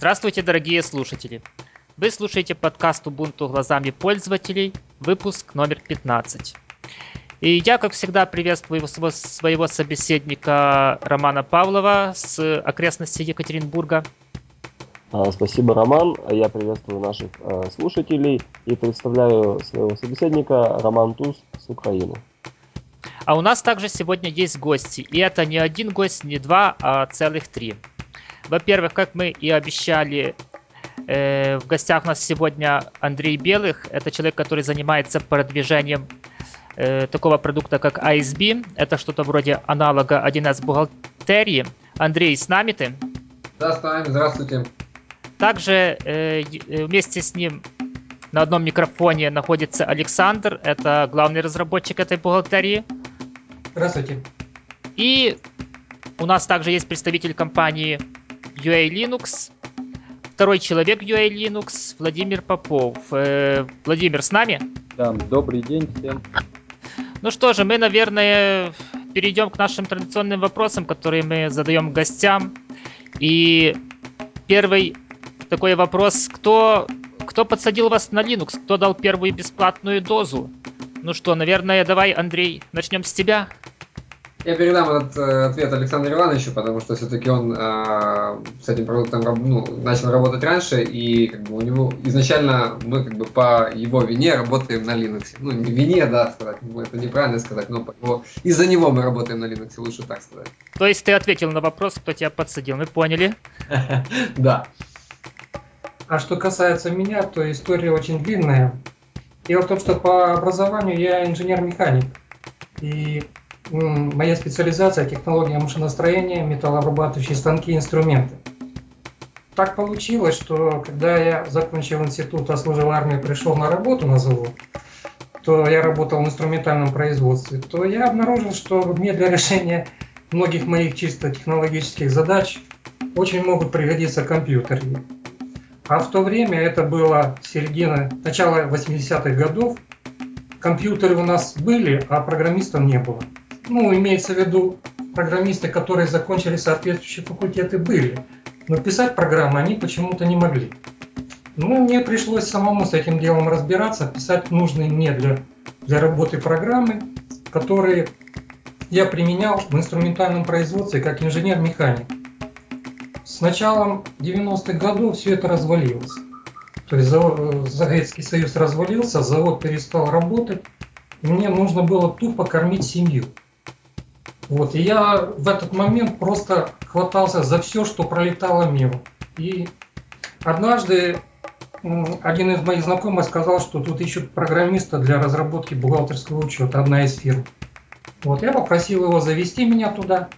Здравствуйте, дорогие слушатели! Вы слушаете подкаст Ubuntu глазами пользователей, выпуск номер 15. И я, как всегда, приветствую своего собеседника Романа Павлова с окрестностей Екатеринбурга. А, спасибо, Роман. Я приветствую наших а, слушателей и представляю своего собеседника Роман Туз с Украины. А у нас также сегодня есть гости. И это не один гость, не два, а целых три. Во-первых, как мы и обещали, э, в гостях у нас сегодня Андрей Белых. Это человек, который занимается продвижением э, такого продукта, как ISB. Это что-то вроде аналога 1С бухгалтерии. Андрей, с нами ты? Да, с нами. Здравствуйте. Также э, э, вместе с ним на одном микрофоне находится Александр. Это главный разработчик этой бухгалтерии. Здравствуйте. И у нас также есть представитель компании UA Linux, второй человек UA Linux, Владимир Попов. Э, Владимир, с нами? Да, добрый день всем. Ну что же, мы, наверное, перейдем к нашим традиционным вопросам, которые мы задаем гостям. И первый такой вопрос, кто, кто подсадил вас на Linux, кто дал первую бесплатную дозу? Ну что, наверное, давай, Андрей, начнем с тебя. Я передам этот э, ответ Александру Ивановичу, потому что все-таки он э, с этим продуктом ну, начал работать раньше, и как бы, у него изначально мы как бы по его вине работаем на Linux. Ну, не вине, да, сказать, ну, это неправильно сказать, но по его... из-за него мы работаем на Linux, лучше так сказать. То есть ты ответил на вопрос, кто тебя подсадил, мы поняли? Да. А что касается меня, то история очень длинная. Дело в том, что по образованию я инженер-механик. И моя специализация – технология машиностроения, металлообрабатывающие станки и инструменты. Так получилось, что когда я закончил институт, ослужил армию, пришел на работу на завод, то я работал в инструментальном производстве, то я обнаружил, что мне для решения многих моих чисто технологических задач очень могут пригодиться компьютеры. А в то время, это было середина, начало 80-х годов, компьютеры у нас были, а программистов не было ну, имеется в виду программисты, которые закончили соответствующие факультеты, были. Но писать программы они почему-то не могли. Ну, мне пришлось самому с этим делом разбираться, писать нужные мне для, для работы программы, которые я применял в инструментальном производстве как инженер-механик. С началом 90-х годов все это развалилось. То есть Советский Союз развалился, завод перестал работать, и мне нужно было тупо кормить семью. Вот, и я в этот момент просто хватался за все, что пролетало мимо. И однажды один из моих знакомых сказал, что тут ищут программиста для разработки бухгалтерского учета, одна из фирм. Вот, я попросил его завести меня туда.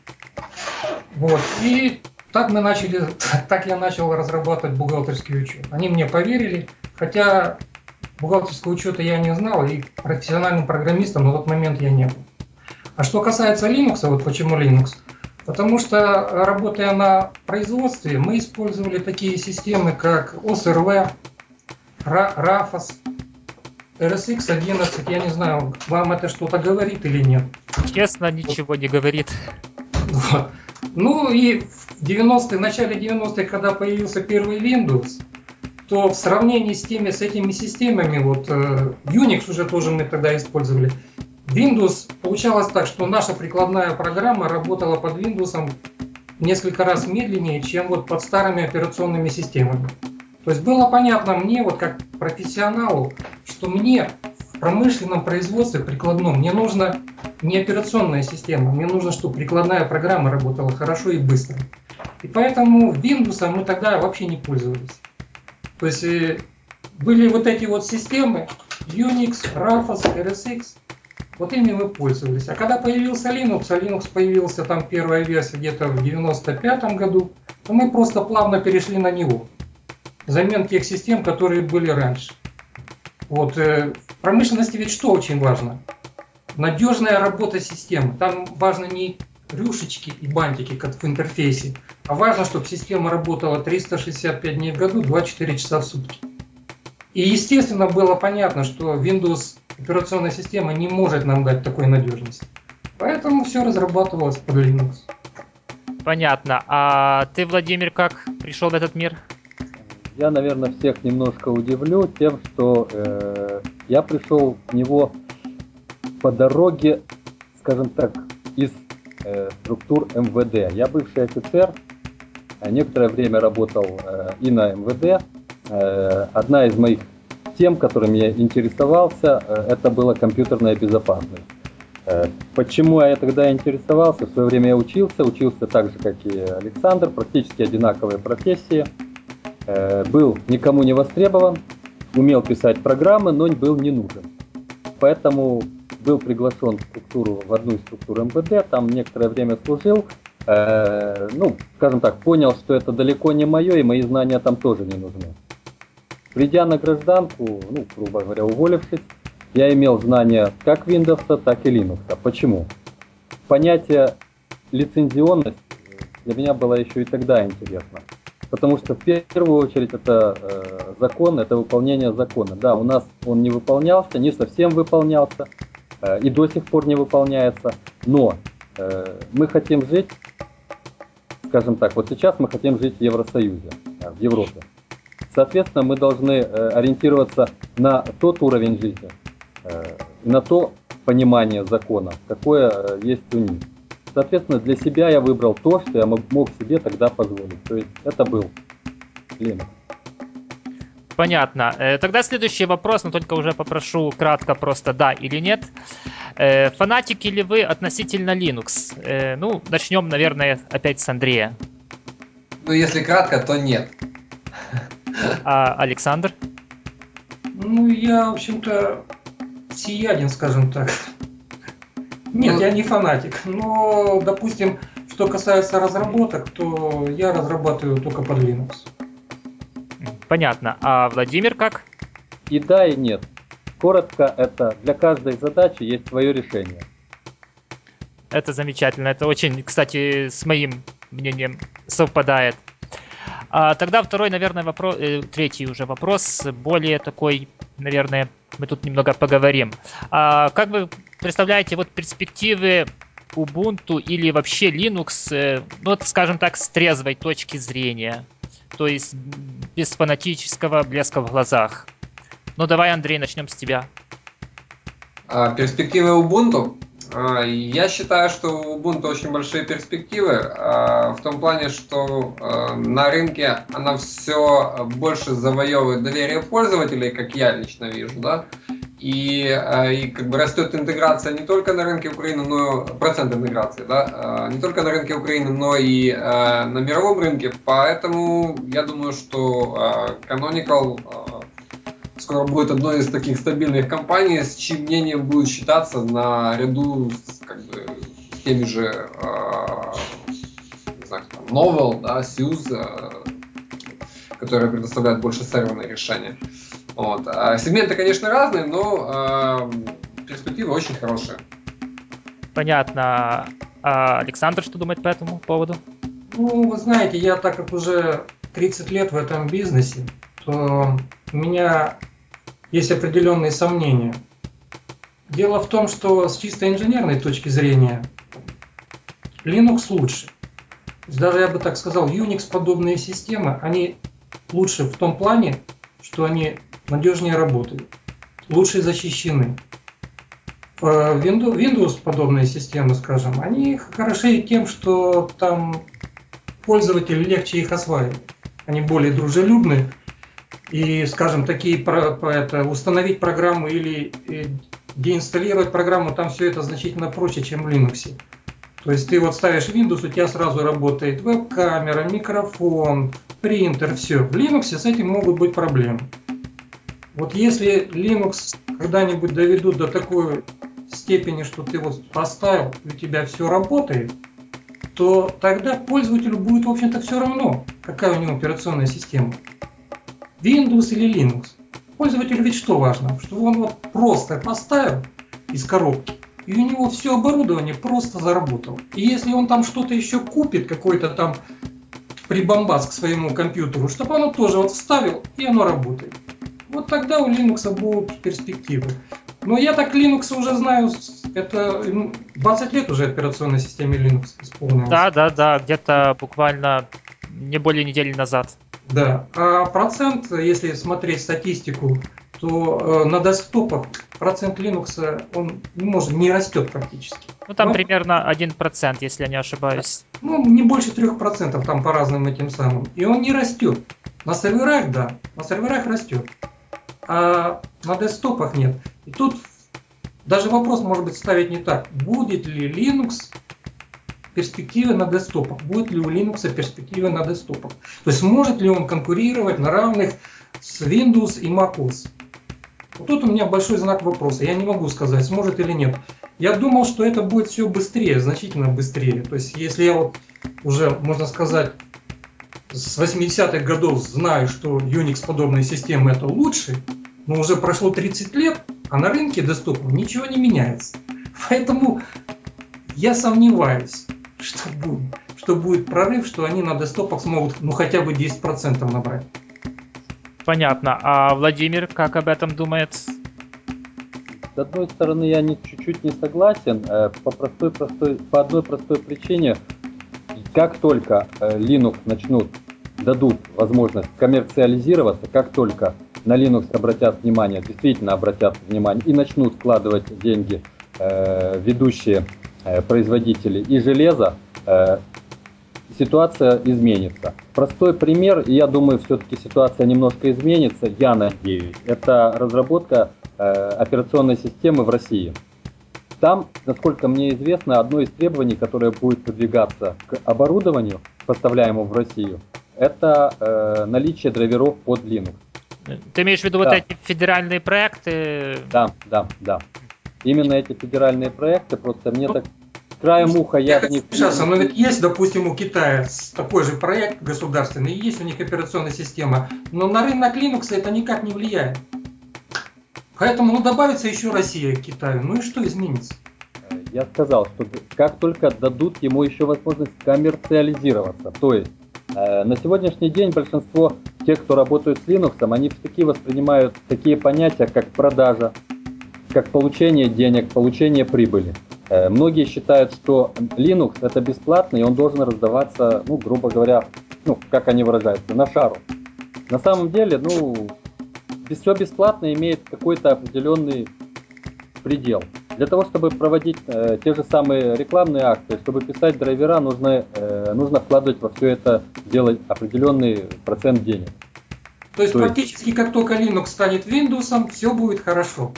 Вот, и так мы начали, так я начал разрабатывать бухгалтерский учет. Они мне поверили, хотя бухгалтерского учета я не знал, и профессиональным программистом на тот момент я не был. А что касается Linux, вот почему Linux? Потому что, работая на производстве, мы использовали такие системы, как OSRV, RAFOS, RSX 11. Я не знаю, вам это что-то говорит или нет? Честно, ничего не говорит. Вот. Ну и в 90 в начале 90-х, когда появился первый Windows, то в сравнении с теми, с этими системами, вот э, Unix уже тоже мы тогда использовали, Windows получалось так, что наша прикладная программа работала под Windows несколько раз медленнее, чем вот под старыми операционными системами. То есть было понятно мне, вот как профессионалу, что мне в промышленном производстве прикладном мне нужна не операционная система, мне нужно, чтобы прикладная программа работала хорошо и быстро. И поэтому Windows мы тогда вообще не пользовались. То есть э, были вот эти вот системы Unix, Rufus, RSX, вот ими мы пользовались. А когда появился Linux, а Linux появился там первая версия где-то в 95 году, то мы просто плавно перешли на него. Взамен тех систем, которые были раньше. Вот, э, в промышленности ведь что очень важно? Надежная работа системы. Там важно не рюшечки и бантики, как в интерфейсе, а важно, чтобы система работала 365 дней в году, 24 часа в сутки. И естественно было понятно, что Windows операционная система не может нам дать такой надежности. Поэтому все разрабатывалось под Linux. Понятно. А ты, Владимир, как пришел в этот мир? я, наверное, всех немножко удивлю тем, что э, я пришел в него по дороге, скажем так, из э, структур МВД. Я бывший офицер, а некоторое время работал э, и на МВД. Э, одна из моих тем, которыми я интересовался, э, это была компьютерная безопасность. Э, почему я тогда интересовался? В свое время я учился, учился так же, как и Александр, практически одинаковые профессии. Э, был никому не востребован, умел писать программы, но был не нужен. Поэтому был приглашен в структуру, в одну из структур МВД, там некоторое время служил, ну, скажем так, понял, что это далеко не мое, и мои знания там тоже не нужны. Придя на гражданку, ну, грубо говоря, уволившись, я имел знания как Windows, так и Linux. Почему? Понятие лицензионность для меня было еще и тогда интересно. Потому что в первую очередь это э, закон, это выполнение закона. Да, у нас он не выполнялся, не совсем выполнялся э, и до сих пор не выполняется. Но э, мы хотим жить, скажем так, вот сейчас мы хотим жить в Евросоюзе, э, в Европе. Соответственно, мы должны э, ориентироваться на тот уровень жизни, э, на то понимание закона, какое э, есть у них. Соответственно, для себя я выбрал то, что я мог себе тогда позволить. То есть это был Linux. Понятно. Тогда следующий вопрос, но только уже попрошу кратко просто да или нет. Фанатики ли вы относительно Linux? Ну, начнем, наверное, опять с Андрея. Ну, если кратко, то нет. А Александр? Ну, я, в общем-то, сиядин, скажем так. Нет, ну, я не фанатик. Но, допустим, что касается разработок, то я разрабатываю только под Linux. Понятно. А Владимир как? И да, и нет. Коротко, это для каждой задачи есть свое решение. Это замечательно. Это очень, кстати, с моим мнением совпадает. А, тогда второй, наверное, вопрос, э, третий уже вопрос, более такой, наверное, мы тут немного поговорим. А, как вы представляете вот перспективы Ubuntu или вообще Linux, э, ну, вот, скажем так, с трезвой точки зрения, то есть без фанатического блеска в глазах? Ну, давай, Андрей, начнем с тебя. А, перспективы Ubuntu? А, я считаю, что у Ubuntu очень большие перспективы а, в том плане, что а, на рынке она все больше завоевывает доверие пользователей, как я лично вижу, да, и, и как бы растет интеграция не только на рынке Украины, но процент интеграции, да, не только на рынке Украины, но и на мировом рынке. Поэтому я думаю, что Canonical скоро будет одной из таких стабильных компаний, с чьим мнением будет считаться на ряду с, как бы, с теми же э, не знаю, там, Novel, да, Suse, э, которые предоставляют больше серверные решения. Вот. А сегменты, конечно, разные, но э, перспективы очень хорошие. Понятно. А Александр что думает по этому поводу? Ну, вы знаете, я так как уже 30 лет в этом бизнесе, то у меня есть определенные сомнения. Дело в том, что с чисто инженерной точки зрения Linux лучше. Даже я бы так сказал, Unix подобные системы, они лучше в том плане, что они надежнее работают, лучше защищены. Windows, Windows подобные системы, скажем, они хороши тем, что там пользователю легче их осваивать. Они более дружелюбны, и, скажем, такие это, установить программу или э, деинсталлировать программу, там все это значительно проще, чем в Linux. То есть ты вот ставишь Windows, у тебя сразу работает веб-камера, микрофон, принтер, все. В Linux с этим могут быть проблемы. Вот если Linux когда-нибудь доведут до такой степени, что ты вот поставил, у тебя все работает, то тогда пользователю будет, в общем-то, все равно, какая у него операционная система. Windows или Linux. Пользователю ведь что важно? Что он вот просто поставил из коробки, и у него все оборудование просто заработало. И если он там что-то еще купит, какой-то там прибамбас к своему компьютеру, чтобы оно тоже вот вставил, и оно работает. Вот тогда у Linux будут перспективы. Но я так Linux уже знаю, это 20 лет уже операционной системе Linux исполнилось. Да, да, да, где-то буквально не более недели назад. Да. А процент, если смотреть статистику, то э, на десктопах процент Linux, он не может, не растет практически. Ну, там Ну, примерно 1%, если я не ошибаюсь. Ну, не больше 3% там по разным этим самым. И он не растет. На серверах, да, на серверах растет. А на десктопах нет. И тут даже вопрос может быть ставить не так. Будет ли Linux перспективы на десктопах? Будет ли у Linux перспективы на десктопах? То есть может ли он конкурировать на равных с Windows и macOS? Вот тут у меня большой знак вопроса. Я не могу сказать, сможет или нет. Я думал, что это будет все быстрее, значительно быстрее. То есть если я вот уже, можно сказать, с 80-х годов знаю, что Unix подобные системы это лучше, но уже прошло 30 лет, а на рынке десктопов ничего не меняется. Поэтому я сомневаюсь, что будет, что будет прорыв, что они на десктопах смогут ну хотя бы 10% набрать. Понятно. А Владимир как об этом думает? С одной стороны, я не, чуть-чуть не согласен э, по, простой, простой, по одной простой причине. Как только э, Linux начнут, дадут возможность коммерциализироваться, как только на Linux обратят внимание, действительно обратят внимание и начнут вкладывать деньги э, ведущие э, производители и железа, э, ситуация изменится. Простой пример, и я думаю, все-таки ситуация немножко изменится, я надеюсь, это разработка э, операционной системы в России. Там, насколько мне известно, одно из требований, которое будет продвигаться к оборудованию, поставляемому в Россию, это э, наличие драйверов под Linux. Ты имеешь в виду вот Да. эти федеральные проекты? Да, да, да. Именно эти федеральные проекты, просто мне Ну, так краем уха я в них... Сейчас, но ведь есть, допустим, у Китая такой же проект государственный, есть у них операционная система, но на рынок Linux это никак не влияет. Поэтому, ну, добавится еще Россия к Китаю, ну и что изменится? Э, Я сказал, что как только дадут ему еще возможность коммерциализироваться, то есть э, на сегодняшний день большинство тех, кто работают с Linux, они в штыки воспринимают такие понятия, как продажа, как получение денег, получение прибыли. Э, Многие считают, что Linux это бесплатно, и он должен раздаваться, ну, грубо говоря, ну, как они выражаются, на шару. На самом деле, ну, все бесплатно имеет какой-то определенный предел. Для того, чтобы проводить э, те же самые рекламные акции, чтобы писать драйвера, нужно, э, нужно вкладывать во все это дело определенный процент денег. То есть То есть- практически как только Linux станет Windows, все будет хорошо.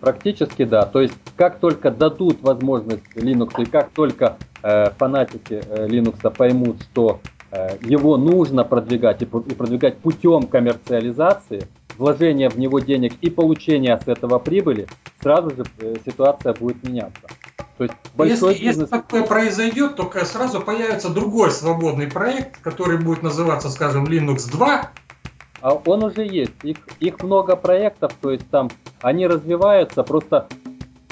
Практически да. То есть как только дадут возможность Linux и как только э, фанатики э, Linux поймут, что э, его нужно продвигать и, и продвигать путем коммерциализации, вложения в него денег и получения с этого прибыли, сразу же э, ситуация будет меняться. То есть большой если, если бизнес... такое произойдет, то сразу появится другой свободный проект, который будет называться, скажем, Linux 2, А он уже есть. Их, их много проектов, то есть там они развиваются, просто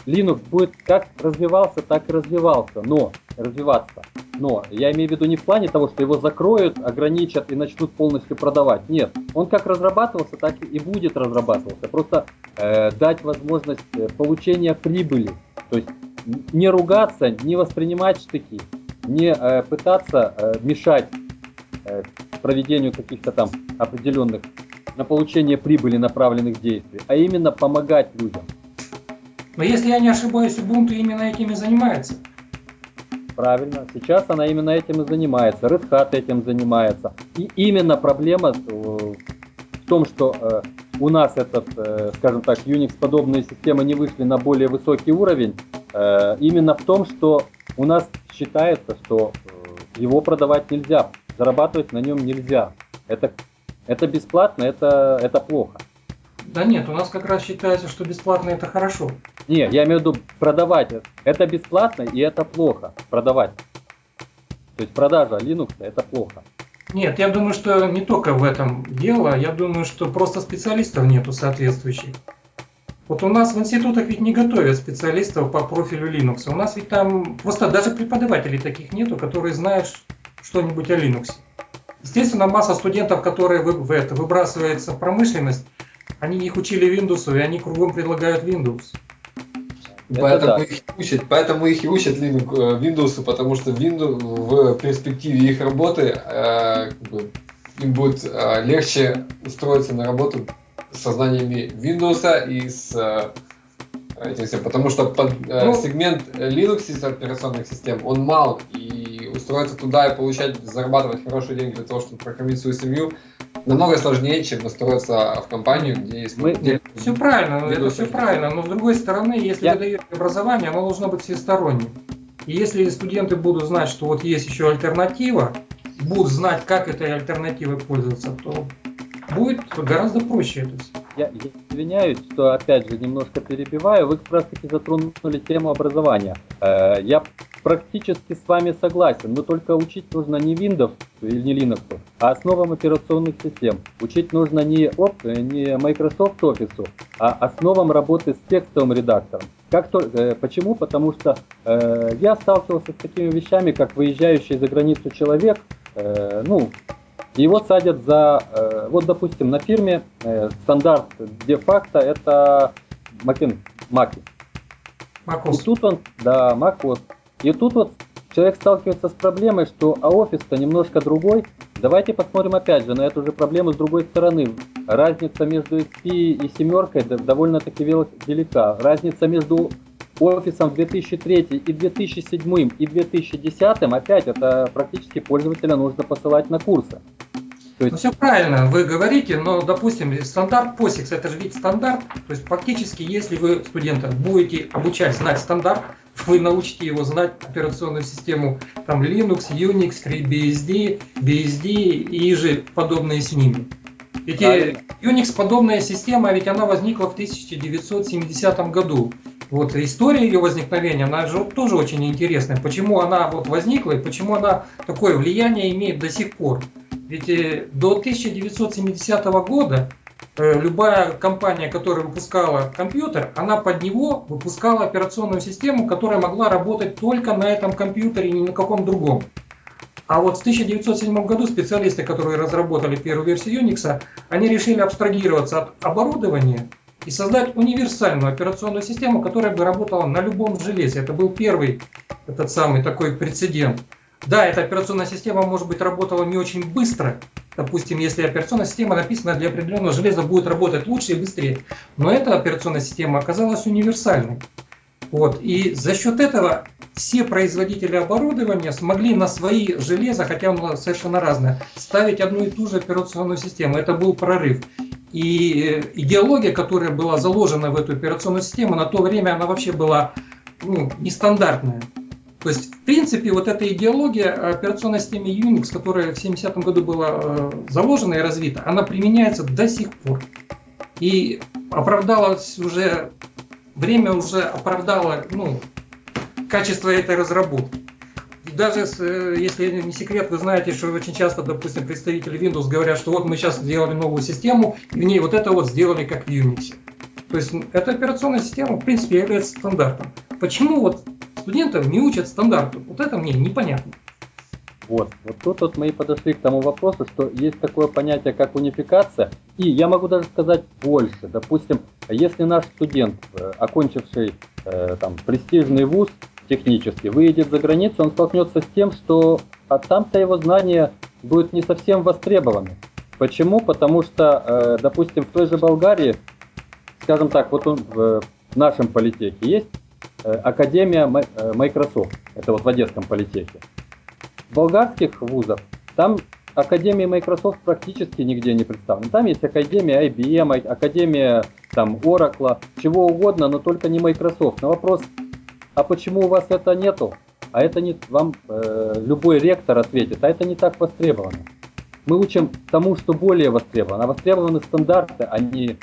Linux будет как развивался, так и развивался, но развиваться. Но я имею в виду не в плане того, что его закроют, ограничат и начнут полностью продавать. Нет, он как разрабатывался, так и будет разрабатываться. Просто э, дать возможность э, получения прибыли. То есть не ругаться, не воспринимать штыки, не э, пытаться э, мешать э, проведению каких-то там определенных на получение прибыли направленных действий, а именно помогать людям. но если я не ошибаюсь, Ubuntu именно этим и занимается. Правильно. Сейчас она именно этим и занимается. Red Hat этим занимается. И именно проблема э, в том, что э, у нас этот, э, скажем так, Unix-подобные системы не вышли на более высокий уровень. именно в том, что у нас считается, что его продавать нельзя, зарабатывать на нем нельзя. Это, это бесплатно, это, это плохо. Да нет, у нас как раз считается, что бесплатно это хорошо. Не, я имею в виду продавать. Это бесплатно и это плохо. Продавать. То есть продажа Linux это плохо. Нет, я думаю, что не только в этом дело, я думаю, что просто специалистов нету соответствующих. Вот у нас в институтах ведь не готовят специалистов по профилю Linux. У нас ведь там просто даже преподавателей таких нету, которые знают что-нибудь о Linux. Естественно, масса студентов, которые вы, в это, выбрасывается в промышленность, они их учили Windows, и они кругом предлагают Windows. Это Поэтому да. их, и учат, поэтому их и учат Linux, э, Windows, потому что Windows в перспективе их работы э, как бы, им будет э, легче устроиться на работу с сознаниями Windows и с э, этим всем, потому что под, э, ну, сегмент Linux из операционных систем, он мал, и устроиться туда и получать, зарабатывать хорошие деньги для того, чтобы прокормить свою семью, намного сложнее, чем устроиться в компанию, где есть... Мы, где, все правильно, это все правильно, но с другой стороны, если Я... вы даете образование, оно должно быть всесторонним. И если студенты будут знать, что вот есть еще альтернатива, будут знать, как этой альтернативой пользоваться, то будет гораздо проще это все. Я, извиняюсь, что опять же немножко перебиваю. Вы как раз таки затронули тему образования. Э, я практически с вами согласен, но только учить нужно не Windows или не Linux, а основам операционных систем. Учить нужно не, оп, не Microsoft Office, а основам работы с текстовым редактором. Как то, э, почему? Потому что э, я сталкивался с такими вещами, как выезжающий за границу человек, э, ну, его садят за, э, вот допустим, на фирме э, стандарт де-факто это Mac, Mac. И тут он, да, MacOS. И тут вот человек сталкивается с проблемой, что а офис-то немножко другой. Давайте посмотрим опять же на эту же проблему с другой стороны. Разница между SP и семеркой довольно-таки велика. Разница между офисом 2003 и 2007 и 2010 опять это практически пользователя нужно посылать на курсы. То есть... Ну, все правильно, вы говорите, но, допустим, стандарт POSIX, это же ведь стандарт, то есть фактически, если вы студента будете обучать знать стандарт, вы научите его знать операционную систему там Linux, Unix, FreeBSD, BSD и же подобные с ними. Ведь Правильно. Unix подобная система, ведь она возникла в 1970 году. Вот история ее возникновения, она же тоже очень интересная. Почему она вот возникла и почему она такое влияние имеет до сих пор. Ведь э, до 1970 года э, любая компания, которая выпускала компьютер, она под него выпускала операционную систему, которая могла работать только на этом компьютере и ни на каком другом. А вот в 1907 году специалисты, которые разработали первую версию Unix, они решили абстрагироваться от оборудования и создать универсальную операционную систему, которая бы работала на любом железе. Это был первый этот самый такой прецедент. Да, эта операционная система, может быть, работала не очень быстро. Допустим, если операционная система написана для определенного железа, будет работать лучше и быстрее. Но эта операционная система оказалась универсальной. Вот. И за счет этого все производители оборудования смогли на свои железа, хотя оно совершенно разное, ставить одну и ту же операционную систему. Это был прорыв. И э, идеология, которая была заложена в эту операционную систему, на то время она вообще была ну, нестандартная. То есть, в принципе, вот эта идеология операционной системы Unix, которая в 70-м году была э, заложена и развита, она применяется до сих пор. И оправдалась уже, время уже оправдало ну, качество этой разработки. Даже э, если не секрет, вы знаете, что очень часто, допустим, представители Windows говорят, что вот мы сейчас сделали новую систему, и в ней вот это вот сделали как в Unix. То есть эта операционная система, в принципе, является стандартом. Почему вот студентов не учат стандарту. Вот это мне непонятно. Вот, вот тут вот мы и подошли к тому вопросу, что есть такое понятие, как унификация, и я могу даже сказать больше. Допустим, если наш студент, э, окончивший э, там престижный вуз технически, выйдет за границу, он столкнется с тем, что а там-то его знания будут не совсем востребованы. Почему? Потому что, э, допустим, в той же Болгарии, скажем так, вот он в нашем политеке есть Э, Академия э, Microsoft, это вот в Одесском политехе. В болгарских вузах там Академии Microsoft практически нигде не представлены. Там есть Академия IBM, Академия там Oracle, чего угодно, но только не Microsoft. На вопрос, а почему у вас это нету? А это не вам э, любой ректор ответит, а это не так востребовано. Мы учим тому, что более востребовано. А востребованы стандарты, а не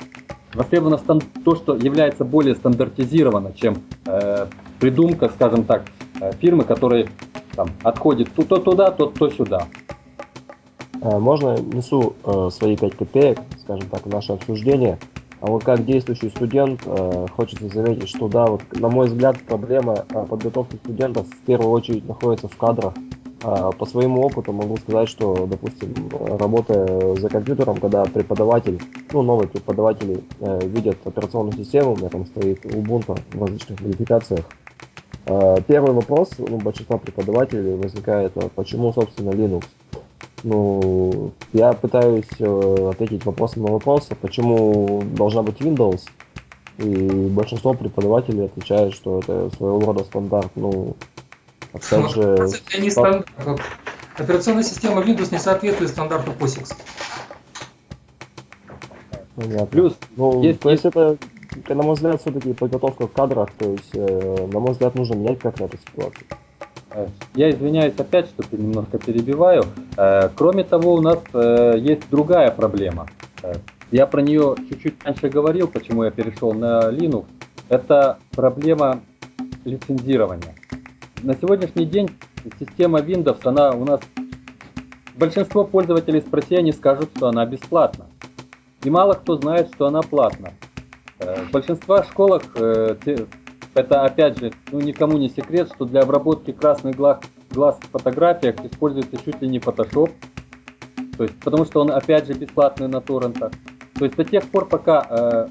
востребовано то, что является более стандартизировано, чем э, придумка, скажем так, э, фирмы, которые там, отходит то, то туда, то, то сюда. Э, можно несу э, свои 5 копеек, скажем так, в наше обсуждение. А вот как действующий студент, э, хочется заметить, что да, вот на мой взгляд, проблема э, подготовки студентов в первую очередь находится в кадрах. А, по своему опыту могу сказать, что, допустим, работая за компьютером, когда преподаватель, ну, новые преподаватели э, видят операционную систему, у меня там стоит Ubuntu в различных модификациях, э, первый вопрос у большинства преподавателей возникает, а почему, собственно, Linux? Ну, я пытаюсь э, ответить вопросом на вопрос, а почему должна быть Windows, и большинство преподавателей отвечают, что это своего рода стандарт. Ну, опять же... Это не стандарт. Вот Операционная система Windows не соответствует стандарту POSIX. Понятно. Плюс, Ну, есть- то есть это, на мой взгляд, все-таки подготовка в кадрах, то есть, э, на мой взгляд, нужно менять как на эту ситуацию. Э, Я извиняюсь опять, что ты немножко перебиваю. Э, Кроме того, у нас э, есть другая проблема. Я про нее чуть-чуть раньше говорил, почему я перешел на Linux. Это проблема лицензирования. На сегодняшний день система Windows, она у нас... Большинство пользователей спроси, они скажут, что она бесплатна. И мало кто знает, что она платна. В большинстве школах это опять же, ну никому не секрет, что для обработки красных глаз, глаз в фотографиях используется чуть ли не Photoshop. То есть, потому что он опять же бесплатный на торрентах. То есть до тех пор, пока э,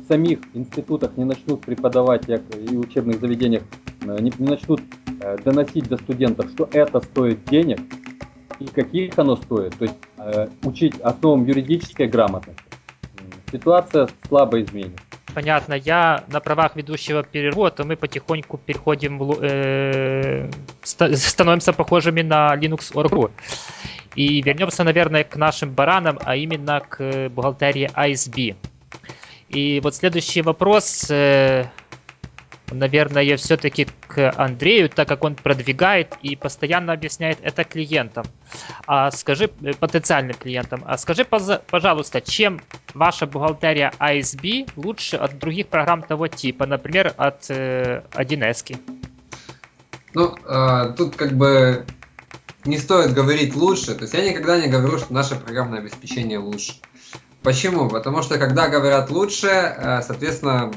в самих институтах не начнут преподавать як- и учебных заведениях э, не, не начнут э, доносить до студентов, что это стоит денег и каких оно стоит, то есть э, учить основам юридической грамотности, ситуация слабо изменится. Понятно, я на правах ведущего перерыва, то мы потихоньку переходим, э, ста- становимся похожими на Linux Org. И вернемся, наверное, к нашим баранам, а именно к бухгалтерии ISB. И вот следующий вопрос, э, наверное, все-таки к Андрею, так как он продвигает и постоянно объясняет это клиентам. А скажи, э, потенциальным клиентам, а скажи, пожалуйста, чем ваша бухгалтерия ISB лучше от других программ того типа, например, от э, 1С? Ну, э, тут как бы не стоит говорить лучше. То есть я никогда не говорю, что наше программное обеспечение лучше. Почему? Потому что когда говорят лучше, э, соответственно,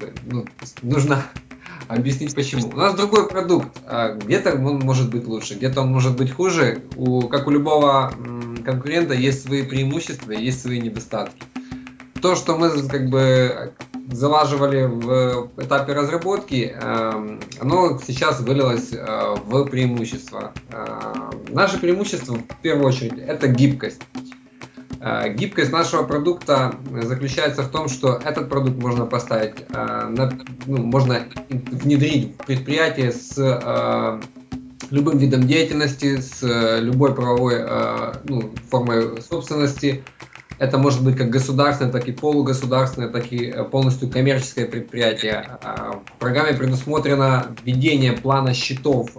бы, ну, нужно объяснить почему. У нас другой продукт. А Где-то он может быть лучше, где-то он может быть хуже. У, как у любого конкурента есть свои преимущества, есть свои недостатки. То, что мы как бы залаживали в этапе разработки, эм, оно сейчас вылилось э, в преимущество. Э, Наше преимущество в первую очередь это гибкость. Э, Гибкость нашего продукта заключается в том, что этот продукт можно поставить, э, ну, можно внедрить в предприятие с э, любым видом деятельности, с любой правовой ну, формой собственности. Это может быть как государственное, так и полугосударственное, так и полностью коммерческое предприятие. В программе предусмотрено введение плана счетов.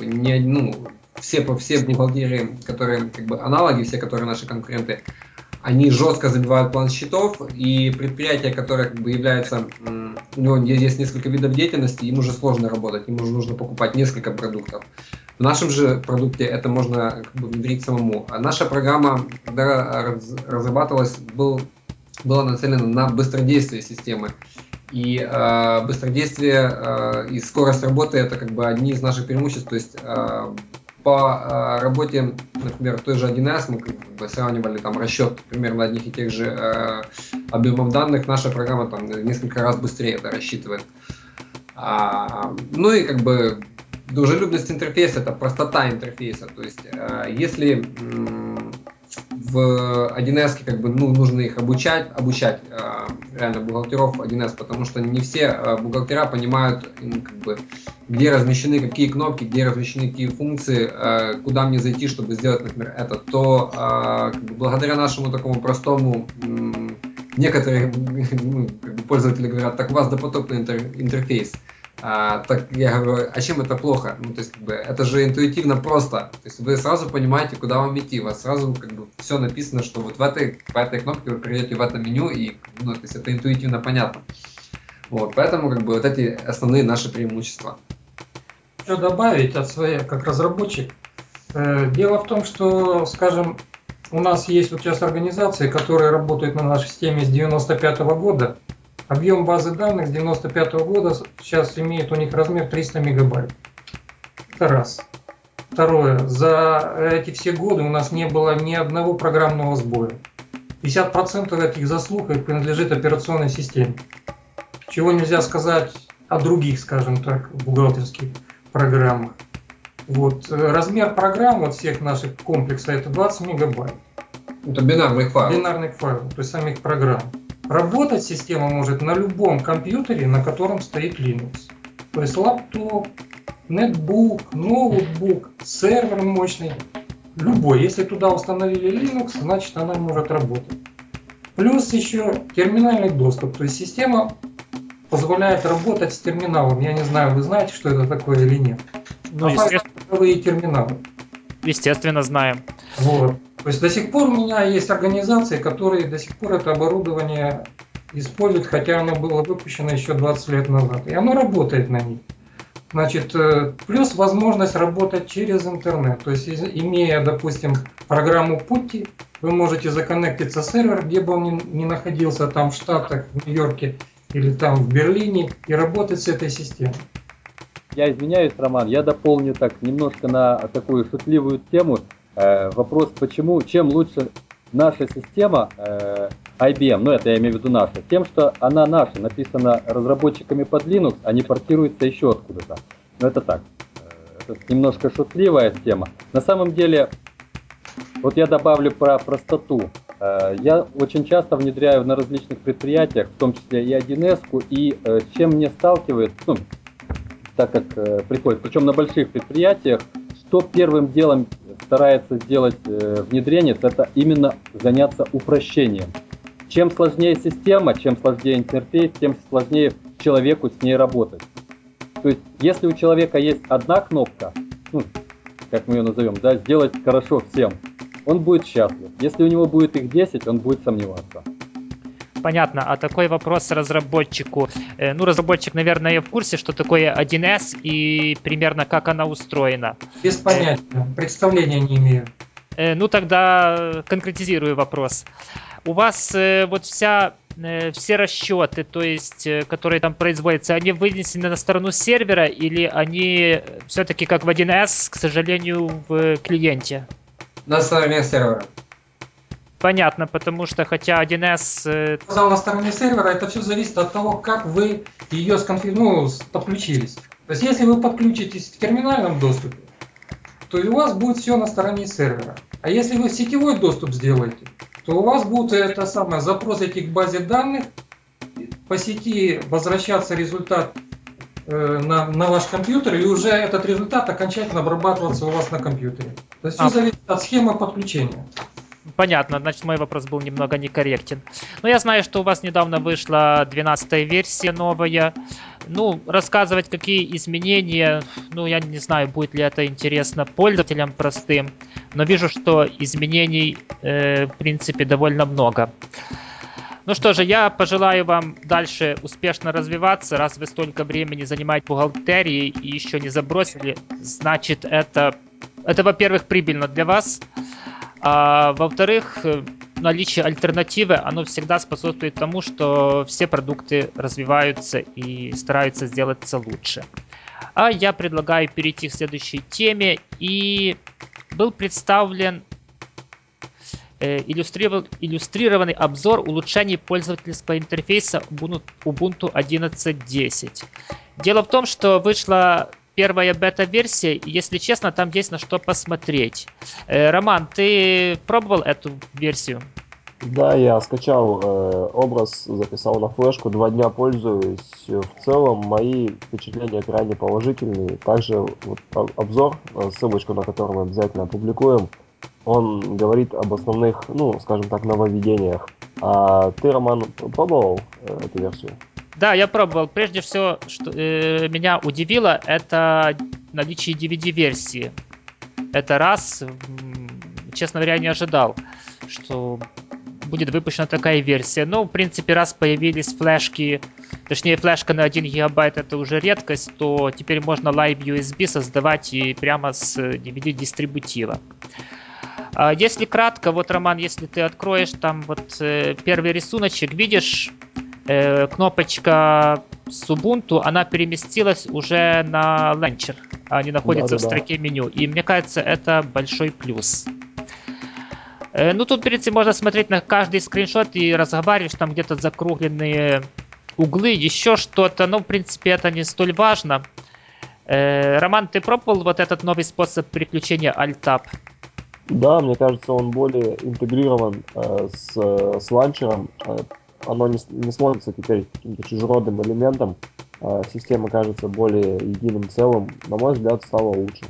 ну, все, все бухгалтерии, которые как бы аналоги, все, которые наши конкуренты, они жестко забивают план счетов, и предприятие, которое как бы является, у него есть несколько видов деятельности, ему уже сложно работать, ему уже нужно покупать несколько продуктов. В нашем же продукте это можно как бы, внедрить самому. А наша программа, когда раз- разрабатывалась, был, была нацелена на быстродействие системы. И э, быстродействие э, и скорость работы это как бы одни из наших преимуществ. То есть э, по э, работе, например, той же 1С мы как бы сравнивали там расчет примерно одних и тех же э, объемов данных. Наша программа там несколько раз быстрее это рассчитывает. А, ну и как бы дружелюбность интерфейса это простота интерфейса. То есть э, если в 1С как бы ну, нужно их обучать, обучать э, реально бухгалтеров 1С, потому что не все э, бухгалтера понимают, как бы, где размещены какие кнопки, где размещены какие функции, э, куда мне зайти, чтобы сделать, например, это, то э, как бы, благодаря нашему такому простому некоторые ну, пользователи говорят, так у вас допотопный интер- интерфейс. А, так я говорю, а чем это плохо? Ну, то есть, как бы, это же интуитивно просто. То есть вы сразу понимаете, куда вам идти. У вас сразу как бы все написано, что вот в этой, по этой кнопке вы перейдете в это меню, и ну, то есть это интуитивно понятно. Вот, поэтому как бы вот эти основные наши преимущества. Что добавить от своей, как разработчик? Э, Дело в том, что, скажем, у нас есть вот сейчас организации, которые работают на нашей системе с 95 года. Объем базы данных с 95 года сейчас имеет у них размер 300 мегабайт. Это раз. Второе. За эти все годы у нас не было ни одного программного сбоя. 50% этих заслуг принадлежит операционной системе. Чего нельзя сказать о других, скажем так, бухгалтерских программах. Вот. Э, размер программ вот всех наших комплексов это 20 мегабайт. Это бинарный файл. Бинарных файлов, то есть самих программ. Работать система может на любом компьютере, на котором стоит Linux. То есть лаптоп, нетбук, ноутбук, сервер мощный, любой. Если туда установили Linux, значит она может работать. Плюс еще терминальный доступ. То есть система позволяет работать с терминалом. Я не знаю, вы знаете, что это такое или нет. Ну, естественно. терминалы. Естественно, знаем. Вот. То есть до сих пор у меня есть организации, которые до сих пор это оборудование используют, хотя оно было выпущено еще 20 лет назад. И оно работает на них. Значит, э, плюс возможность работать через интернет. То есть, имея, допустим, программу Putty, вы можете законнектиться в сервер, где бы он ни находился, там в Штатах, в Нью-Йорке или там в Берлине, и работать с этой системой. Я извиняюсь, Роман, я дополню так немножко на такую шутливую тему. Э, вопрос, почему, чем лучше наша система э, IBM, ну это я имею в виду наша, тем, что она наша, написана разработчиками под Linux, а не портируется еще откуда-то. Но это так, э, это немножко шутливая тема. На самом деле, вот я добавлю про простоту. Э, я очень часто внедряю на различных предприятиях, в том числе и 1С, и э, с чем мне сталкивают, ну, так как э, приходит, причем на больших предприятиях, что первым делом старается сделать э, внедренец, это именно заняться упрощением. Чем сложнее система, чем сложнее интерфейс, тем сложнее человеку с ней работать. То есть, если у человека есть одна кнопка, ну, как мы ее назовем, да, сделать хорошо всем, он будет счастлив. Если у него будет их 10, он будет сомневаться понятно. А такой вопрос разработчику. Э, ну, разработчик, наверное, в курсе, что такое 1С и примерно как она устроена. Без понятия. Представления не имею. Э, ну, тогда конкретизирую вопрос. У вас э, вот вся все расчеты, то есть, которые там производятся, они вынесены на сторону сервера или они все-таки как в 1С, к сожалению, в клиенте? На стороне сервера. Понятно, потому что хотя 1С... Э, Сказал на стороне сервера, это все зависит от того, как вы ее сконфиг... ну, подключились. То есть, если вы подключитесь в терминальном доступе, то у вас будет все на стороне сервера. А если вы сетевой доступ сделаете, то у вас будет это самое, запрос этих базе данных, по сети возвращаться результат э, на, на ваш компьютер, и уже этот результат окончательно обрабатываться у вас на компьютере. То есть а. все зависит от схемы подключения. Понятно, значит мой вопрос был немного некорректен. Но я знаю, что у вас недавно вышла 12 версия новая. Ну, рассказывать, какие изменения, ну, я не знаю, будет ли это интересно пользователям простым, но вижу, что изменений, э, в принципе, довольно много. Ну что же, я пожелаю вам дальше успешно развиваться. Раз вы столько времени занимаете бухгалтерией и еще не забросили, значит, это, это во-первых, прибыльно для вас. А во-вторых, э, наличие альтернативы, оно всегда способствует тому, что все продукты развиваются и стараются сделаться лучше. А я предлагаю перейти к следующей теме. И был представлен э, иллюстрированный обзор улучшений пользовательского интерфейса Ubuntu 11.10. Дело в том, что вышла первая бета-версия, если честно, там есть на что посмотреть. Э, Роман, ты пробовал эту версию? Да, я скачал э, образ, записал на флешку, два дня пользуюсь. В целом мои впечатления крайне положительные. Также вот, обзор, э, ссылочку на который мы обязательно опубликуем, он говорит об основных, ну, скажем так, нововведениях. А ты, Роман, пробовал э, эту версию? Да, я пробовал. Прежде всего, что э, меня удивило, это наличие DVD-версии. Это раз, честно говоря, не ожидал, что будет выпущена такая версия. Но, в принципе, раз появились флешки, точнее, флешка на 1 гигабайт это уже редкость, то теперь можно Live USB создавать и прямо с DVD-дистрибутива. А если кратко, вот, Роман, если ты откроешь там вот э, первый рисуночек, видишь э, кнопочка с Ubuntu, она переместилась уже на Launcher, а не находится да, да, в строке да. меню. И мне кажется, это большой плюс. Э, ну, тут, в принципе, можно смотреть на каждый скриншот и разговариваешь, там где-то закругленные углы, еще что-то. Ну, в принципе, это не столь важно. Э, Роман, ты пробовал вот этот новый способ переключения Alt-Tab? Да, мне кажется, он более интегрирован э, с, с ланчером. Оно не, не смотрится теперь каким-то чужеродным элементом. Э, система кажется более единым целым. На мой взгляд, стало лучше.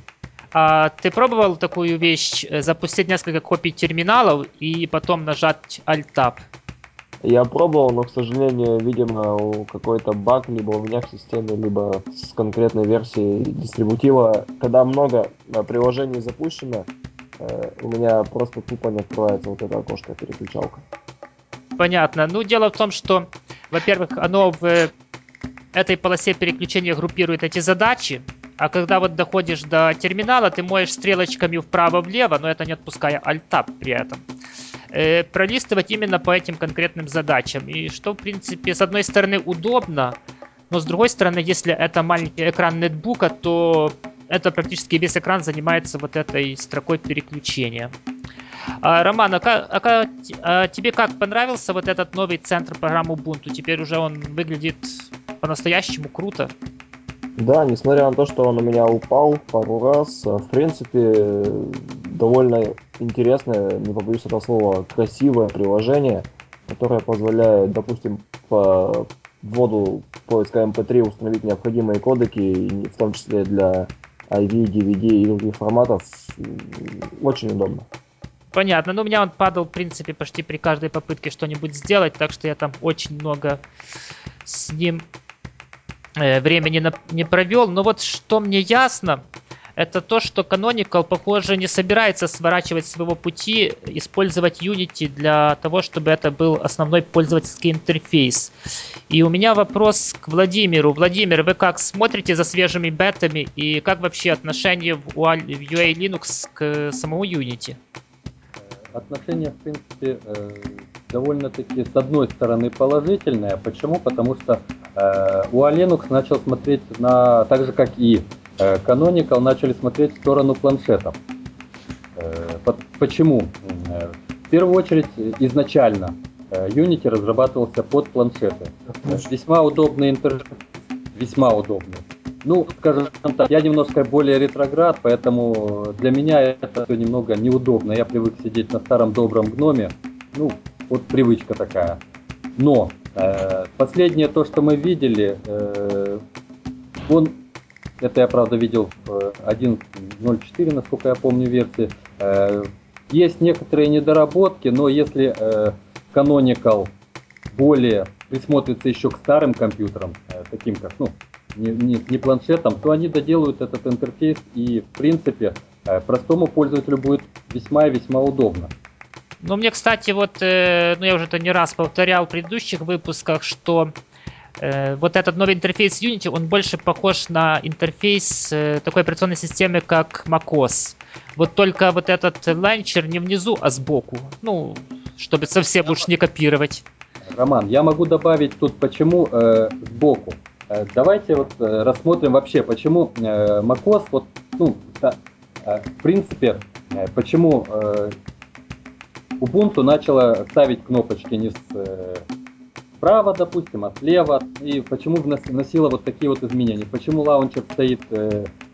А ты пробовал такую вещь, э, запустить несколько копий терминалов и потом нажать Alt-Tab? Я пробовал, но, к сожалению, видимо, какой-то баг либо у меня в системе, либо с конкретной версией дистрибутива. Когда много э, приложений запущено, э, у меня просто тупо не открывается вот это окошко переключалка. Понятно. Ну, дело в том, что, во-первых, оно в этой полосе переключения группирует эти задачи, а когда вот доходишь до терминала, ты можешь стрелочками вправо-влево, но это не отпуская Alt-Tab при этом, э, пролистывать именно по этим конкретным задачам. И что, в принципе, с одной стороны удобно, но с другой стороны, если это маленький экран нетбука, то это практически весь экран занимается вот этой строкой переключения. А, Роман, а, а, а тебе как понравился вот этот новый центр программы Ubuntu? Теперь уже он выглядит по-настоящему круто. Да, несмотря на то, что он у меня упал пару раз, в принципе, довольно интересное, не побоюсь этого слова, красивое приложение, которое позволяет, допустим, по вводу поиска MP3 эм установить необходимые кодеки, в том числе для IV, DVD и других форматов. Очень удобно. Понятно. Ну, у меня он падал, в принципе, почти при каждой попытке что-нибудь сделать, так что я там очень много с ним э, времени не провел. Но вот что мне ясно, это то, что Canonical, похоже, не собирается сворачивать своего пути, использовать Unity для того, чтобы это был основной пользовательский интерфейс. И у меня вопрос к Владимиру. Владимир, вы как смотрите за свежими бетами и как вообще отношение в UA Linux к самому Unity? отношение, в принципе, э, довольно-таки с одной стороны положительное. Почему? Потому что э, у Linux начал смотреть на, так же как и Canonical, начали смотреть в сторону планшетов. Почему? В первую очередь, изначально Unity разрабатывался под планшеты. Весьма удобный интерфейс, весьма удобный. Ну, скажем так, я немножко более ретроград, поэтому для меня это все немного неудобно. Я привык сидеть на старом добром гноме. Ну, вот привычка такая. Но э, последнее то, что мы видели, э, он, это я правда видел в 1.04, насколько я помню, версии, э, есть некоторые недоработки, но если э, Canonical более присмотрится еще к старым компьютерам, э, таким как, ну, не, не, не планшетом, то они доделают этот интерфейс и, в принципе, э, простому пользователю будет весьма и весьма удобно. Ну, мне, кстати, вот, э, ну, я уже это не раз повторял в предыдущих выпусках, что э, вот этот новый интерфейс Unity, он больше похож на интерфейс э, такой операционной системы, как macOS. Вот только вот этот launcher не внизу, а сбоку. Ну, чтобы совсем уж не копировать. Роман, я могу добавить тут почему э, сбоку. Э, давайте вот э, рассмотрим вообще, почему э, macOS, вот, ну, в принципе, почему Ubuntu начала ставить кнопочки не справа, допустим, а слева, и почему вносила вот такие вот изменения, почему launcher стоит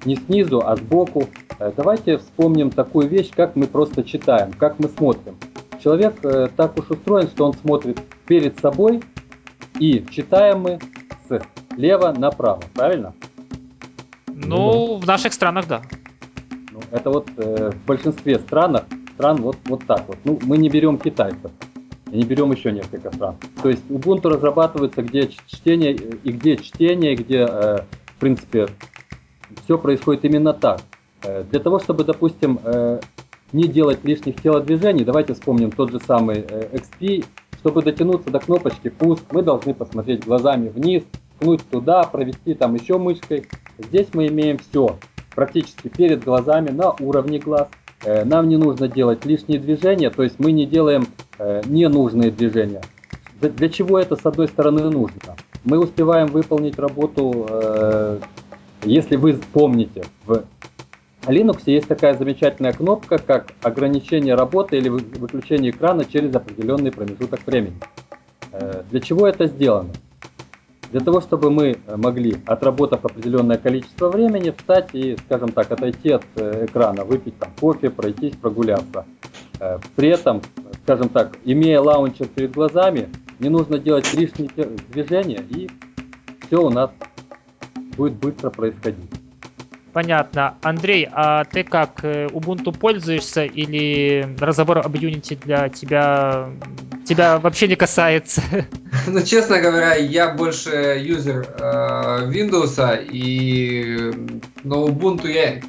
не снизу, а сбоку. Давайте вспомним такую вещь, как мы просто читаем, как мы смотрим. Человек так уж устроен, что он смотрит перед собой, и читаем мы с лево направо, правильно? Ну, в наших странах, да. Ну, это вот э, в большинстве странах, стран вот, вот так вот. Ну, мы не берем китайцев, не берем еще несколько стран. То есть Ubuntu разрабатывается, где чтение, и где чтение, и где, э, в принципе, все происходит именно так. Э, для того, чтобы, допустим, э, не делать лишних телодвижений, давайте вспомним тот же самый XP, чтобы дотянуться до кнопочки «Пуск», мы должны посмотреть глазами вниз, ткнуть туда, провести там еще мышкой. Здесь мы имеем все практически перед глазами, на уровне глаз. Э, нам не нужно делать лишние движения, то есть мы не делаем э, ненужные движения. Для чего это с одной стороны нужно? Мы успеваем выполнить работу, э, если вы помните, в Linux есть такая замечательная кнопка, как ограничение работы или выключение экрана через определенный промежуток времени. Для чего это сделано? Для того, чтобы мы могли, отработав определенное количество времени, встать и, скажем так, отойти от э, экрана, выпить там кофе, пройтись, прогуляться. Э, при этом, скажем так, имея лаунчер перед глазами, не нужно делать лишние движения, и все у нас будет быстро происходить. Понятно. Андрей, а ты как, э, Ubuntu пользуешься или разговор об Unity для тебя, тебя вообще не касается? Ну, честно говоря, я больше юзер э, Windows, и на Ubuntu я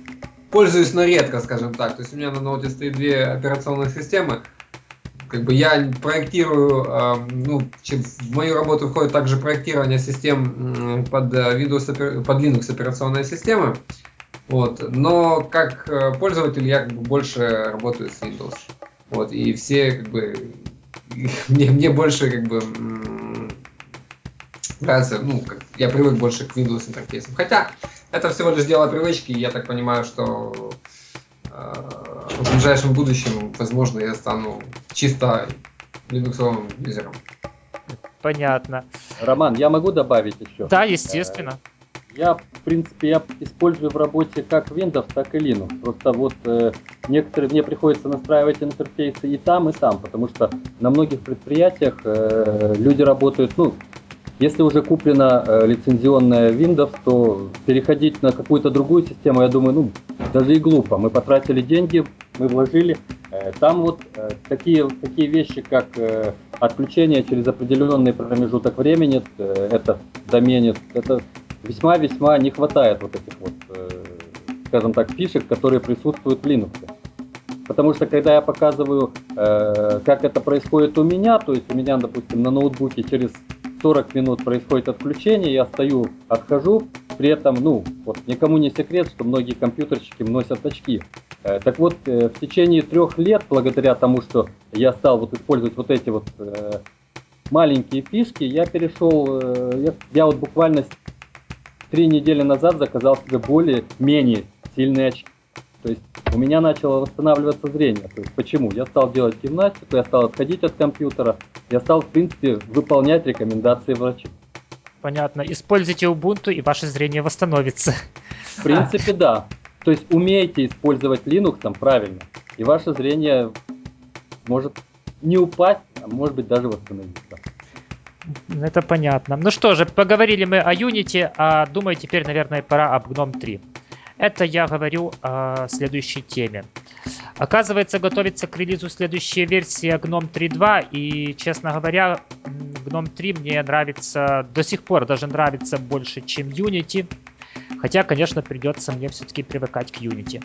пользуюсь, но редко, скажем так. То есть у меня на ноуте стоит две операционные системы. Как бы я проектирую, э, ну, в мою работу входит также проектирование систем под Windows, под Linux операционной системы. Вот. Но как э, пользователь я как бы больше работаю с Windows. Вот. И все как бы мне, мне больше как бы нравится, ну, как, я привык больше к Windows интерфейсам. Хотя это всего лишь дело привычки, и я так понимаю, что э, в ближайшем будущем, возможно, я стану чисто линуксовым юзером. Понятно. Роман, я могу добавить еще? Да, естественно. Я, в принципе, я использую в работе как Windows, так и Linux. Просто вот э, некоторые мне приходится настраивать интерфейсы и там, и там, потому что на многих предприятиях э, люди работают, ну, если уже куплена э, лицензионная Windows, то переходить на какую-то другую систему, я думаю, ну, даже и глупо. Мы потратили деньги, мы вложили. Э, там вот э, такие, такие вещи, как э, отключение через определенный промежуток времени, э, это доменит, это весьма-весьма не хватает вот этих вот, э, скажем так, фишек, которые присутствуют в Linux. Потому что когда я показываю, э, как это происходит у меня, то есть у меня, допустим, на ноутбуке через 40 минут происходит отключение, я стою, отхожу, при этом, ну, вот никому не секрет, что многие компьютерщики носят очки. Э, так вот, в течение трех лет, благодаря тому, что я стал вот использовать вот эти вот маленькие фишки, я перешел, я, я вот буквально три недели назад заказал себе более-менее сильные очки. То есть у меня начало восстанавливаться зрение. То есть почему? Я стал делать гимнастику, я стал отходить от компьютера, я стал, в принципе, выполнять рекомендации врачей. Понятно. Используйте Ubuntu, и ваше зрение восстановится. В принципе, да. То есть умеете использовать Linux там правильно, и ваше зрение может не упасть, а может быть даже восстановиться. Это понятно. Ну что же, поговорили мы о Unity, а думаю, теперь, наверное, пора об GNOME 3. Это я говорю о следующей теме. Оказывается, готовится к релизу следующая версия GNOME 3.2, и, честно говоря, GNOME 3 мне нравится, до сих пор даже нравится больше, чем Unity. Хотя, конечно, придется мне все-таки привыкать к Unity.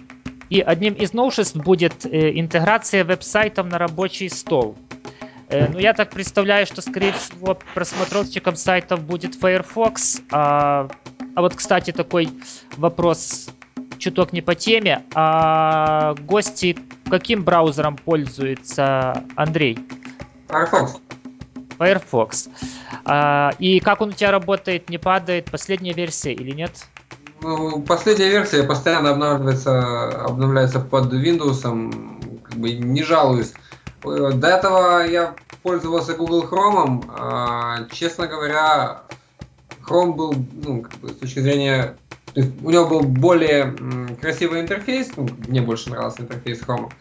И одним из новшеств будет э, интеграция веб-сайтов на рабочий стол. Э, ну, я так представляю, что, скорее всего, просмотровщиком сайтов будет Firefox. А, а вот, кстати, такой вопрос чуток не по теме. А гости каким браузером пользуется Андрей? Firefox. Firefox. А, и как он у тебя работает, не падает? Последняя версия или нет? Ну, последняя версия постоянно обновляется, обновляется под Windows, как бы не жалуюсь. Э, до этого я пользовался Google Chrome. А, честно говоря, Chrome был, ну, как бы, с точки зрения... То есть у него был более красивый интерфейс, ну, мне больше нравился интерфейс Chrome.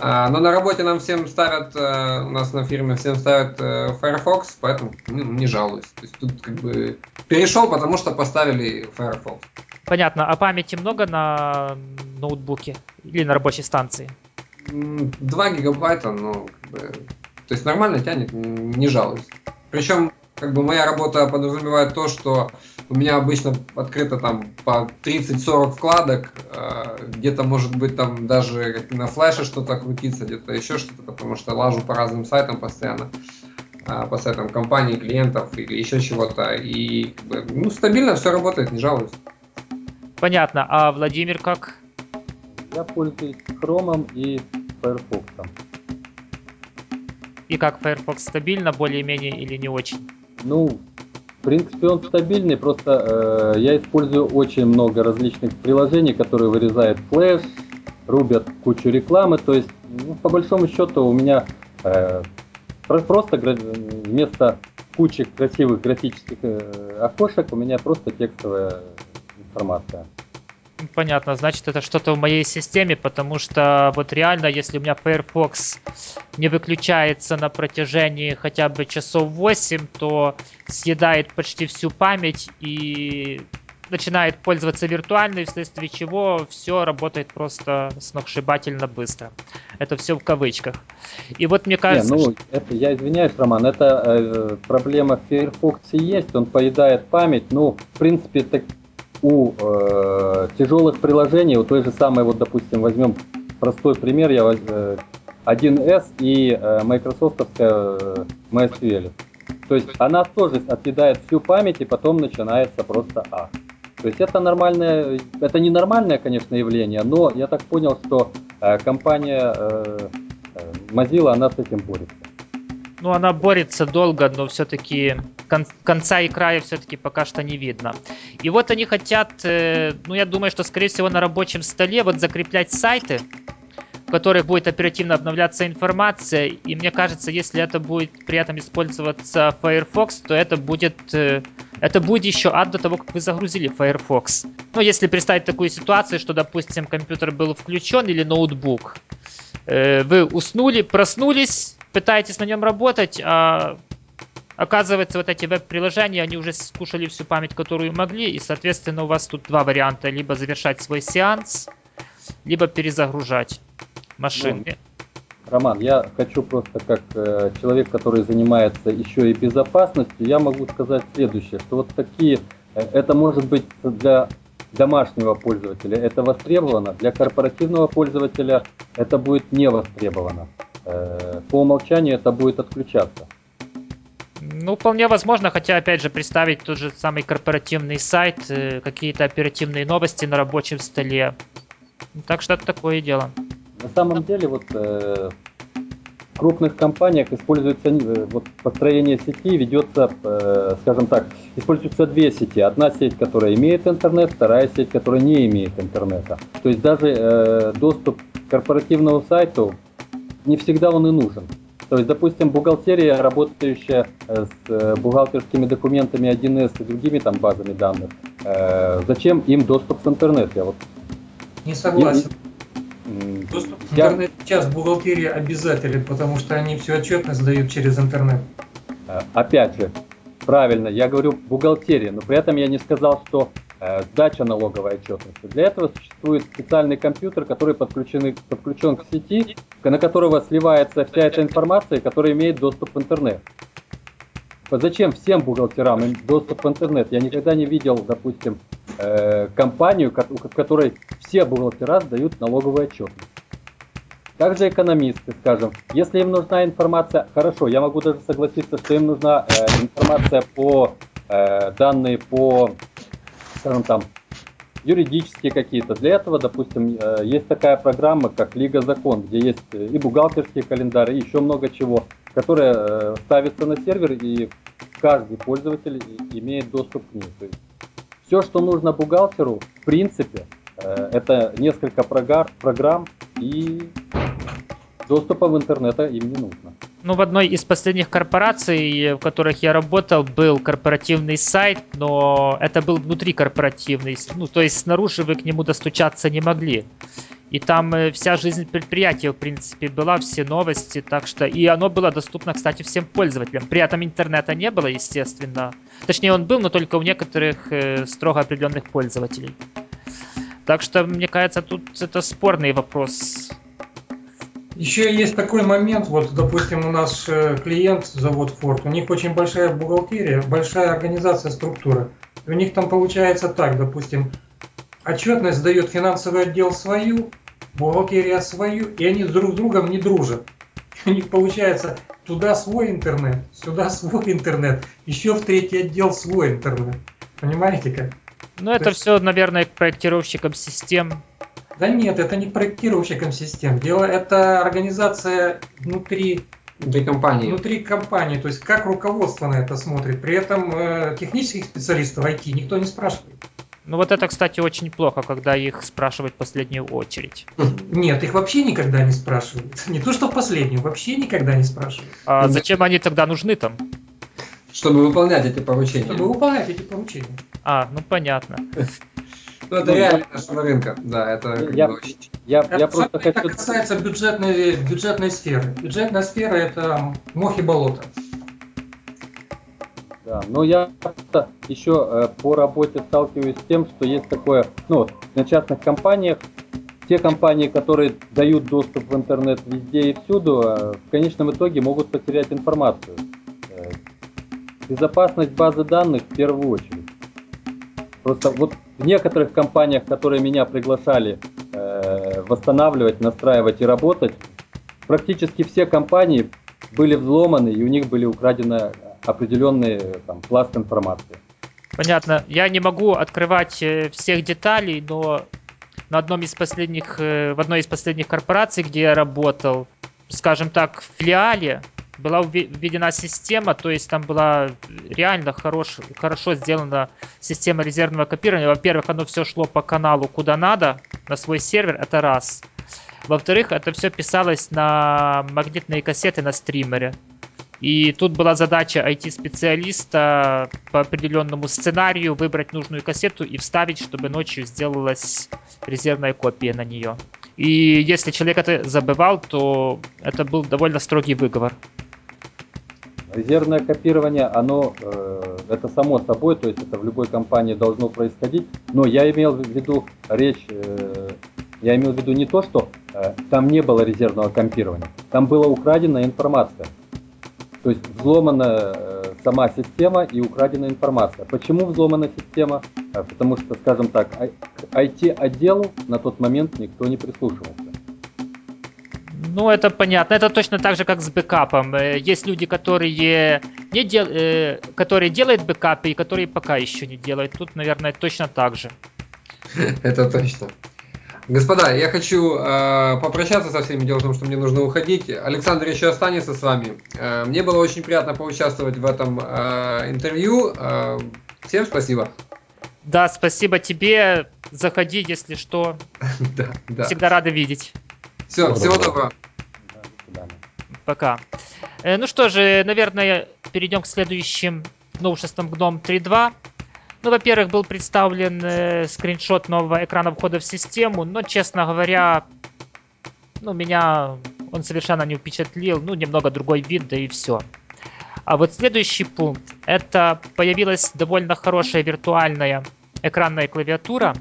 А, но на работе нам всем ставят, э, у нас на фирме всем ставят э, Firefox, поэтому ну, не жалуюсь. То есть тут как бы перешел, потому что поставили Firefox. Понятно. А памяти много на ноутбуке или на рабочей станции? 2 гигабайта, ну, то есть нормально тянет, не жалуюсь. Причем, как бы моя работа подразумевает то, что у меня обычно открыто там по 30-40 вкладок, э, где-то может быть там даже на флеше что-то крутиться, где-то еще что-то, потому что лажу по разным сайтам постоянно, э, по сайтам компаний, клиентов или еще чего-то. И ну, стабильно все работает, не жалуюсь. Понятно. А Владимир как? Я пользуюсь Chrome и Firefox. И как Firefox стабильно, более-менее или не очень? Ну, в принципе, он стабильный, просто э, я использую очень много различных приложений, которые вырезают флеш, рубят кучу рекламы, то есть, ну, по большому счету, у меня э, просто вместо кучи красивых графических э, окошек, у меня просто текстовая информация. Понятно, значит это что-то в моей системе, потому что вот реально, если у меня Firefox не выключается на протяжении хотя бы часов 8, то съедает почти всю память и начинает пользоваться виртуальной, вследствие чего все работает просто сногсшибательно быстро. Это все в кавычках. И вот мне кажется... Не, ну, это, я извиняюсь, Роман, это э, проблема в Firefox есть, он поедает память, ну, в принципе, так, у э, тяжелых приложений, у той же самой, вот, допустим, возьмем простой пример, я э, 1С и э, майкрософтовская э, MySQL. То есть она тоже отъедает всю память и потом начинается просто А. То есть это нормальное, это не нормальное, конечно, явление, но я так понял, что э, компания э, э Mozilla, она с этим борется. Ну, она борется долго, но все-таки кон- конца и края все-таки пока что не видно. И вот они хотят, э, ну, я думаю, что, скорее всего, на рабочем столе вот закреплять сайты, в которых будет оперативно обновляться информация. И мне кажется, если это будет при этом использоваться Firefox, то это будет э, это будет еще ад до того, как вы загрузили Firefox. Ну, если представить такую ситуацию, что, допустим, компьютер был включен или ноутбук, э, вы уснули, проснулись, пытаетесь на нем работать, а оказывается, вот эти веб-приложения, они уже скушали всю память, которую могли, и, соответственно, у вас тут два варианта. Либо завершать свой сеанс, либо перезагружать машины. Ну, Роман, я хочу просто как э, человек, который занимается еще и безопасностью, я могу сказать следующее, что вот такие, э, это может быть для домашнего пользователя это востребовано, для корпоративного пользователя это будет не востребовано. Э, по умолчанию это будет отключаться. Ну, вполне возможно, хотя, опять же, представить тот же самый корпоративный сайт, э, какие-то оперативные новости на рабочем столе. Так что это такое дело. На самом деле, вот э, в крупных компаниях используется вот построение сети ведется, э, скажем так, используются две сети. Одна сеть, которая имеет интернет, вторая сеть, которая не имеет интернета. То есть даже э, доступ к корпоративному сайту не всегда он и нужен. То есть, допустим, бухгалтерия, работающая э, с э, бухгалтерскими документами 1С и другими там базами данных, э, зачем им доступ в интернет? Я вот не согласен. Доступ в интернет сейчас бухгалтерии обязателен, потому что они всю отчетность дают через интернет. Опять же, правильно, я говорю бухгалтерия, но при этом я не сказал, что э, сдача налоговой отчетности. Для этого существует специальный компьютер, который подключен, подключен к сети, на которого сливается вся эта информация, которая имеет доступ в интернет. Зачем всем бухгалтерам доступ в интернет? Я никогда не видел, допустим, э, компанию, в которой все бухгалтера сдают налоговый отчет. Также экономисты, скажем, если им нужна информация, хорошо, я могу даже согласиться, что им нужна э, информация по э, данные по, скажем там, юридические какие-то. Для этого, допустим, э, есть такая программа, как Лига Закон, где есть и бухгалтерские календари, и еще много чего, которая э, ставится на сервер, и каждый пользователь имеет доступ к ней. То есть все, что нужно бухгалтеру, в принципе, э, это несколько программ и доступа в интернет им не нужно. Ну, в одной из последних корпораций, в которых я работал, был корпоративный сайт, но это был внутри корпоративный. Ну, то есть снаружи вы к нему достучаться не могли. И там э, вся жизнь предприятия, в принципе, была, все новости, так что... И оно было доступно, кстати, всем пользователям. При этом интернета не было, естественно. Точнее, он был, но только у некоторых э, строго определенных пользователей. Так что, мне кажется, тут это спорный вопрос. Еще есть такой момент, вот, допустим, у нас э, клиент, завод Ford, у них очень большая бухгалтерия, большая организация, структура. у них там получается так, допустим, отчетность дает финансовый отдел свою, бухгалтерия свою, и они друг с другом не дружат. У них получается туда свой интернет, сюда свой интернет, еще в третий отдел свой интернет. Понимаете как? Ну, это есть... все, наверное, к проектировщикам систем. Да нет, это не проектировщикам систем. Дело это организация внутри Внутри компании. Внутри компании, то есть как руководство на это смотрит. При этом э, технических специалистов IT никто не спрашивает. Ну вот это, кстати, очень плохо, когда их спрашивают в последнюю очередь. Нет, их вообще никогда не спрашивают. Не то, что в последнюю, вообще никогда не спрашивают. А зачем они тогда нужны там? Чтобы выполнять эти поручения. Чтобы выполнять эти поручения. А, ну понятно. Ну, это Ну, реально нашего рынка. Да, это как Я- бы очень... Я, Это, я просто это хочу... касается бюджетной, бюджетной сферы. Бюджетная сфера это мох и болото. Да, но я просто еще э, по работе сталкиваюсь с тем, что есть такое, ну, на частных компаниях, те компании, которые дают доступ в интернет везде и всюду, э, в конечном итоге могут потерять информацию. Э, Безопасность базы данных в первую очередь. Просто вот в некоторых компаниях, которые меня приглашали э, восстанавливать, настраивать и работать, практически все компании были взломаны и у них были украдены определенные там, пласт информации. Понятно. Я не могу открывать э, всех деталей, но на одном из последних, э, в одной из последних корпораций, где я работал, скажем так, в филиале была вве- введена система, то есть там была реально хорош, хорошо сделана система резервного копирования. Во-первых, оно все шло по каналу куда надо, на свой сервер, это раз. Во-вторых, это все писалось на магнитные кассеты на стримере. И тут была задача IT-специалиста по определенному сценарию выбрать нужную кассету и вставить, чтобы ночью сделалась резервная копия на нее. И если человек это забывал, то это был довольно строгий выговор. Резервное копирование, оно э, это само собой, то есть это в любой компании должно происходить. Но я имел в виду речь, э, я имел в виду не то, что э, там не было резервного копирования, там была украдена информация. То есть взломана э, сама система и украдена информация. Почему взломана система? Э, потому что, скажем так, IT-отделу на тот момент никто не прислушивался. Ну, это понятно. Это точно так же, как с бэкапом. Э, Есть люди, которые, не дел... э, которые делают бэкапы и которые пока еще не делают. Тут, наверное, точно так же. Это точно. Господа, я хочу э, попрощаться со всеми. Дело в том, что мне нужно уходить. Александр еще останется с вами. Э, мне было очень приятно поучаствовать в этом э, интервью. Э, всем спасибо. Да, спасибо тебе. Заходи, если что. Да, да. Всегда рады видеть. Все, Всего всего доброго. доброго. Пока. Э, Ну что же, наверное, перейдем к следующим новшествам GNOME 3.2. Ну, во-первых, был представлен э, скриншот нового экрана входа в систему, но, честно говоря, ну, меня он совершенно не впечатлил. Ну, немного другой вид, да и все. А вот следующий пункт. Это появилась довольно хорошая виртуальная экранная клавиатура.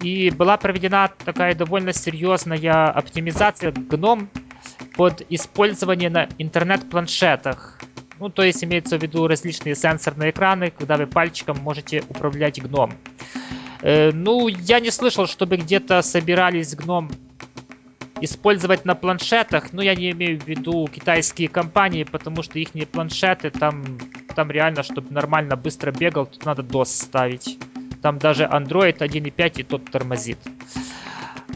И была проведена такая довольно серьезная оптимизация GNOME под использование на интернет-планшетах. Ну, то есть имеется в виду различные сенсорные экраны, когда вы пальчиком можете управлять гном. Э, ну, я не слышал, чтобы где-то собирались гном использовать на планшетах. Ну, я не имею в виду китайские компании, потому что их планшеты там, там реально, чтобы нормально быстро бегал, тут надо DOS ставить. Там даже Android 1.5 и тот тормозит.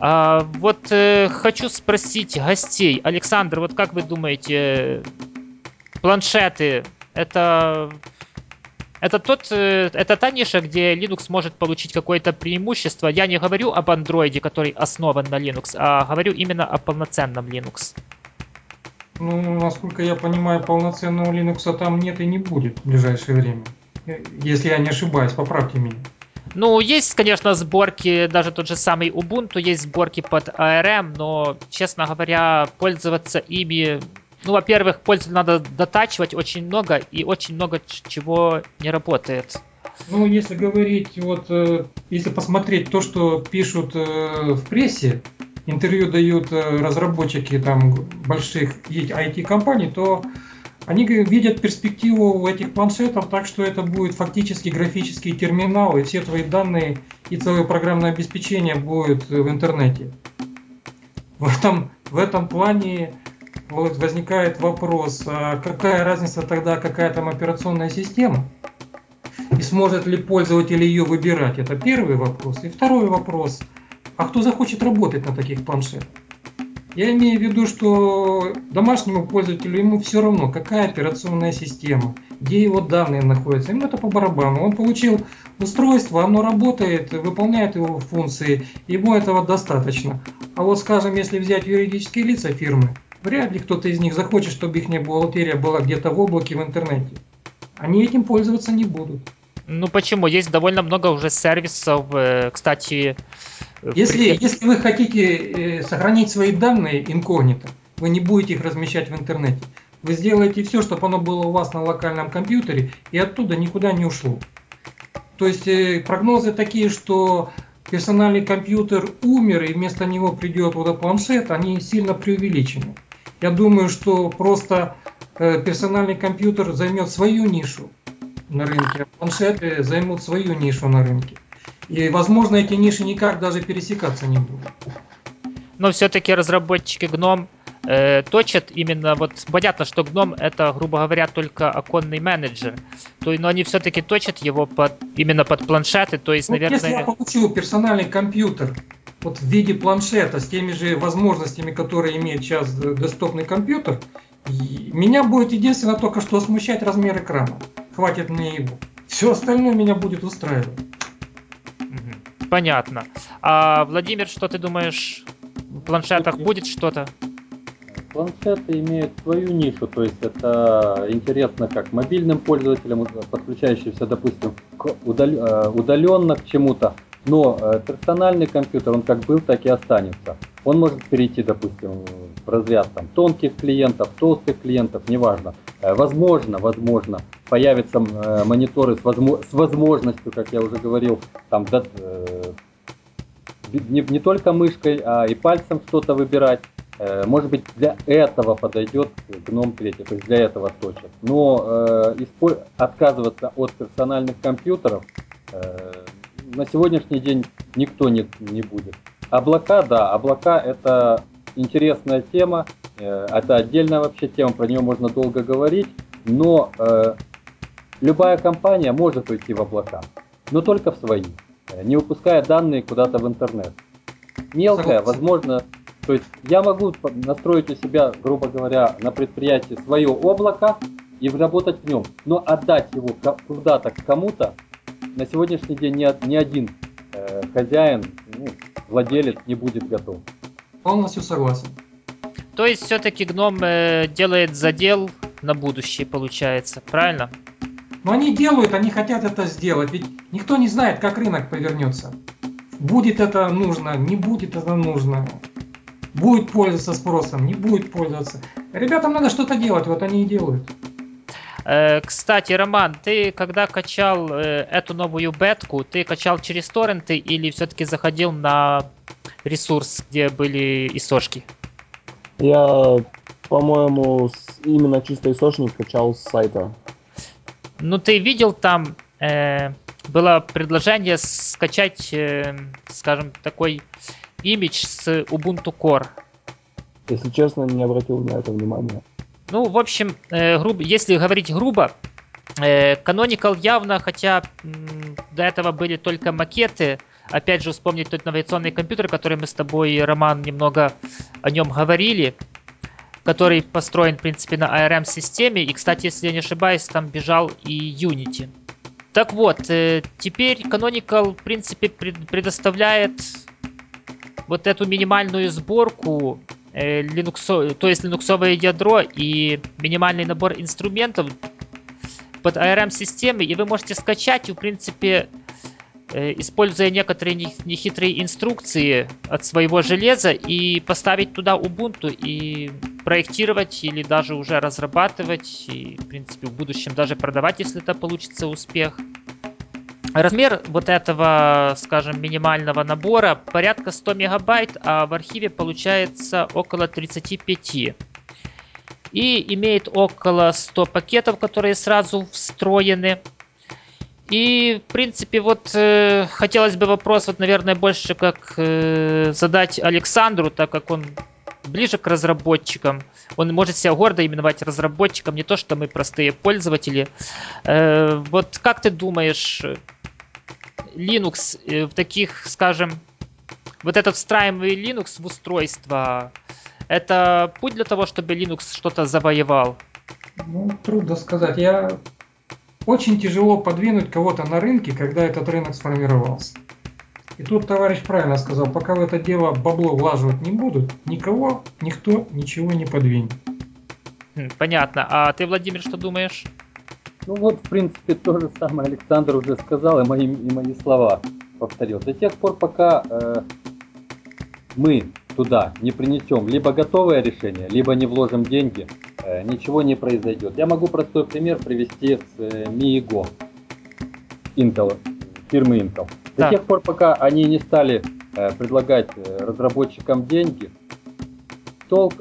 А, вот э, хочу спросить гостей. Александр, вот как вы думаете, планшеты это это тот, э, это та ниша, где Linux может получить какое-то преимущество. Я не говорю об Android, который основан на Linux, а говорю именно о полноценном Linux. Ну, насколько я понимаю, полноценного Linux там нет и не будет в ближайшее время. Если я не ошибаюсь, поправьте меня. Ну, есть, конечно, сборки, даже тот же самый Ubuntu, есть сборки под ARM, но, честно говоря, пользоваться ими... Ну, во-первых, пользователю надо дотачивать очень много, и очень много чего не работает. Ну, если говорить, вот, э, если посмотреть то, что пишут э, в прессе, интервью дают э, разработчики там больших IT-компаний, то они видят перспективу этих планшетов так, что это будет фактически графический терминал, и все твои данные и целое программное обеспечение будет в интернете. В этом, в этом плане вот возникает вопрос, а какая разница тогда, какая там операционная система? И сможет ли пользователь ее выбирать? Это первый вопрос. И второй вопрос. А кто захочет работать на таких планшетах? Я имею в виду, что домашнему пользователю ему все равно, какая операционная система, где его данные находятся. Ему это по барабану. Он получил устройство, оно работает, выполняет его функции, ему этого достаточно. А вот, скажем, если взять юридические лица фирмы, вряд ли кто-то из них захочет, чтобы их бухгалтерия была где-то в облаке в интернете. они этим пользоваться не будут. Ну почему? Есть довольно много уже сервисов, э, кстати. Э, если, если вы хотите сохранить свои данные инкогнито, вы не будете их размещать в интернете. Вы сделаете все, чтобы оно было у вас на локальном компьютере и оттуда никуда не ушло. То есть прогнозы такие, что персональный компьютер умер и вместо него придет вот планшет, они сильно преувеличены. Я думаю, что просто э, персональный компьютер займет свою нишу на рынке, а планшеты займут свою нишу на рынке. И, возможно, эти ниши никак даже пересекаться не будут. Но все-таки разработчики GNOME э, точат именно, вот понятно, что GNOME это, грубо говоря, только оконный менеджер, то, но они все-таки точат его под, именно под планшеты, то есть, ну, наверное... Если я получу персональный компьютер вот в виде планшета с теми же возможностями, которые имеет сейчас десктопный компьютер, меня будет единственное только что смущать размер экрана. Хватит мне его. Все остальное меня будет устраивать. Понятно. А Владимир, что ты думаешь? В планшетах будет что-то? Планшеты имеют свою нишу, то есть это интересно как мобильным пользователям, подключающимся, допустим, к удал... Э, удаленно к чему-то, но э, персональный компьютер, он как был, так и останется. Он может перейти, допустим, в разряд там, тонких клиентов, толстых клиентов, неважно. Э, возможно, возможно, появятся мониторы с, возможно, с возможностью, как я уже говорил, там, да, не, не только мышкой, а и пальцем что-то выбирать. Э, может быть, для этого подойдет гном 3, то есть для этого точек. Но э, отказываться от персональных компьютеров э, на сегодняшний день никто не, не будет. Облака, да, облака это интересная тема, э, это отдельная вообще тема, про нее можно долго говорить, но э, любая компания может уйти в облака, но только в свои, э, не выпуская данные куда-то в интернет. Мелкая, возможно, то есть я могу настроить у себя, грубо говоря, на предприятии свое облако и работать в нем, но отдать его куда-то кому-то на сегодняшний день ни, ни один э, хозяин, ну, владелец не будет готов. Полностью согласен. То есть все-таки гном э, делает задел на будущее, получается, правильно? Но они делают, они хотят это сделать, ведь никто не знает, как рынок повернется. Будет это нужно, не будет это нужно будет пользоваться спросом, не будет пользоваться. Ребятам надо что-то делать, вот они и делают. Э, кстати, Роман, ты когда качал э, эту новую бетку, ты качал через торренты или все-таки заходил на ресурс, где были исошки? Я, по-моему, именно чисто исошник качал с сайта. Ну, ты видел там э, было предложение скачать, э, скажем, такой имидж с Ubuntu Core. Если честно, не обратил на это внимания. Ну, в общем, э, грубо, если говорить грубо, э, Canonical явно, хотя м, до этого были только макеты, опять же вспомнить тот инновационный компьютер, который мы с тобой, Роман, немного о нем говорили, который построен, в принципе, на ARM-системе, и, кстати, если я не ошибаюсь, там бежал и Unity. Так вот, э, теперь Canonical, в принципе, пред, предоставляет вот эту минимальную сборку Linux, то есть линуксовое ядро и минимальный набор инструментов под ARM-системы, и вы можете скачать в принципе, э, используя некоторые нехитрые инструкции от своего железа и поставить туда Ubuntu и проектировать или даже уже разрабатывать и, в принципе, в будущем даже продавать, если это получится успех. Размер вот этого, скажем, минимального набора порядка 100 мегабайт, а в архиве получается около 35. И имеет около 100 пакетов, которые сразу встроены. И, в принципе, вот э, хотелось бы вопрос, вот, наверное, больше как э, задать Александру, так как он ближе к разработчикам. Он может себя гордо именовать разработчиком, не то, что мы простые пользователи. Э, вот как ты думаешь, Linux э, в таких, скажем, вот этот встраиваемый Linux в устройство, это путь для того, чтобы Linux что-то завоевал? Ну, трудно сказать. Я очень тяжело подвинуть кого-то на рынке, когда этот рынок сформировался. И тут товарищ правильно сказал, пока в это дело бабло влаживать не будут, никого, никто ничего не подвинет. Понятно. А ты, Владимир, что думаешь? Ну вот, в принципе, то же самое Александр уже сказал, и мои, и мои слова повторил. До тех пор, пока э, мы туда не принесем либо готовое решение, либо не вложим деньги, э, ничего не произойдет. Я могу простой пример привести с э, MiiGo Intel, фирмы Intel. До Так. тех пор, пока они не стали э, предлагать э, разработчикам деньги, толк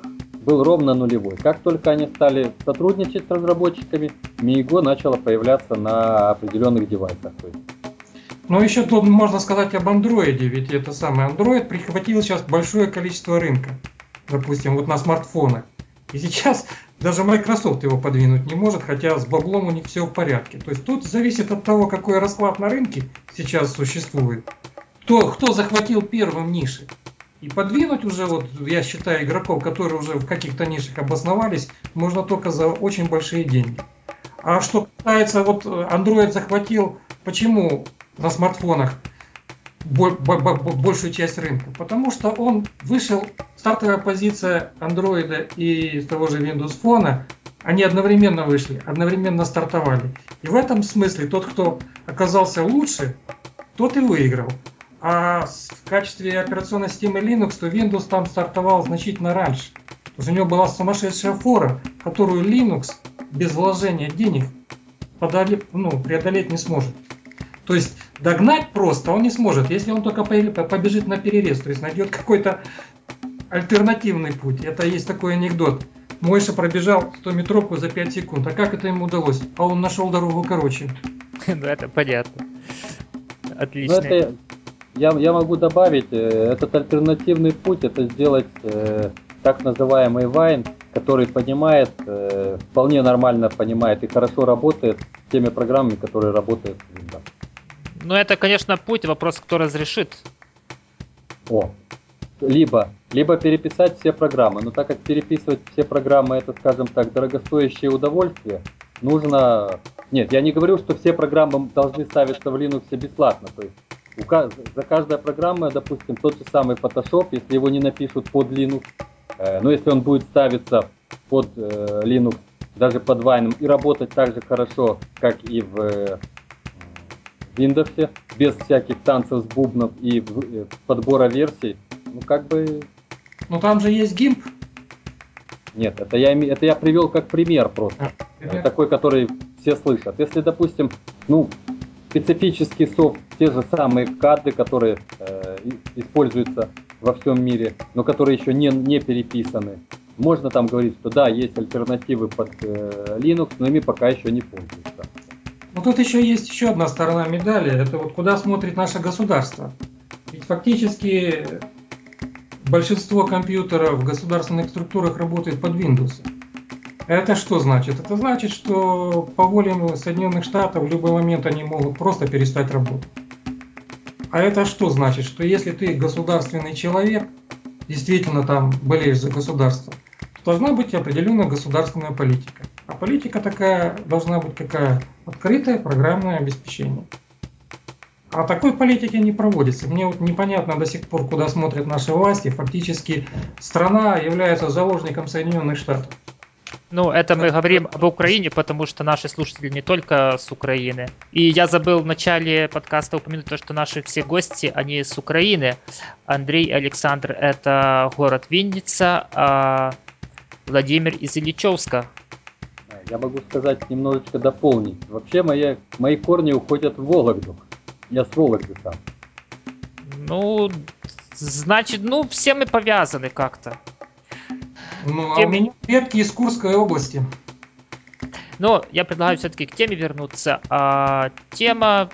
был ровно нулевой. Как только они стали сотрудничать с разработчиками, MiiGo начала появляться на определенных девайсах. Но еще тут можно сказать об андроиде, ведь это самый Android прихватил сейчас большое количество рынка, допустим, вот на смартфонах. И сейчас даже Microsoft его подвинуть не может, хотя с баблом у них все в порядке. То есть тут зависит от того, какой расклад на рынке сейчас существует. Кто, кто захватил первым ниши. И подвинуть уже, вот я считаю, игроков, которые уже в каких-то нишах обосновались, можно только за очень большие деньги. А что касается, вот Android захватил, почему на смартфонах бо- бо- бо- большую часть рынка? Потому что он вышел, стартовая позиция Android и того же Windows Phone, они одновременно вышли, одновременно стартовали. И в этом смысле тот, кто оказался лучше, тот и выиграл. А в качестве операционной системы Linux, то Windows там стартовал значительно раньше. То есть у него была сумасшедшая фора, которую Linux без вложения денег подали, ну, преодолеть не сможет. То есть догнать просто он не сможет, если он только по- побежит на перерез, то есть найдет какой-то альтернативный путь. Это есть такой анекдот. Мойша пробежал 100-метровку за 5 секунд. А как это ему удалось? А он нашел дорогу короче. Ну, это понятно. Ну, Отлично. Я, я могу добавить, э, этот альтернативный путь, это сделать э, так называемый Вайн, который понимает, э, вполне нормально понимает и хорошо работает с теми программами, которые работают Windows. Ну, это, конечно, путь, вопрос, кто разрешит. О, либо, либо переписать все программы, но так как переписывать все программы это, скажем так, дорогостоящее удовольствие, нужно... Нет, я не говорю, что все программы должны ставиться в Linux бесплатно, то есть за каждая программа, допустим, тот же самый Photoshop, если его не напишут под Linux, э, но если он будет ставиться под э, Linux, даже под Wine, и работать так же хорошо, как и в э, Windows, без всяких танцев с бубнов и подбора версий, ну как бы Но там же есть гимп. нет, это я, это я привел как пример просто. Э, Такой, который все слышат. Если, допустим, ну, специфический софт, те же самые кады, которые э, используются во всем мире, но которые еще не, не переписаны, можно там говорить, что да, есть альтернативы под э, Linux, но ими пока еще не пользуются. Но тут еще есть еще одна сторона медали. Это вот куда смотрит наше государство. Ведь фактически большинство компьютеров в государственных структурах работает под Windows. Это что значит? Это значит, что по воле Соединенных Штатов в любой момент они могут просто перестать работать. А это что значит? Что если ты государственный человек, действительно там болеешь за государство, то должна быть определенная государственная политика. А политика такая должна быть какая? Открытое программное обеспечение. А такой политики не проводится. Мне вот непонятно до сих пор, куда смотрят наши власти. Фактически страна является заложником Соединенных Штатов. Ну, это мы говорим об Украине, потому что наши слушатели не только с Украины. И я забыл в начале подкаста упомянуть то, что наши все гости, они с Украины. Андрей Александр – это город Винница, а Владимир из Ильичевска. Я могу сказать, немножечко дополнить. Вообще мои, мои корни уходят в Вологду. Я с Вологды сам. Ну, значит, ну, все мы повязаны как-то. Ну, а Тем- у меня предки из Курской области. Но я предлагаю все-таки к теме вернуться. А тема...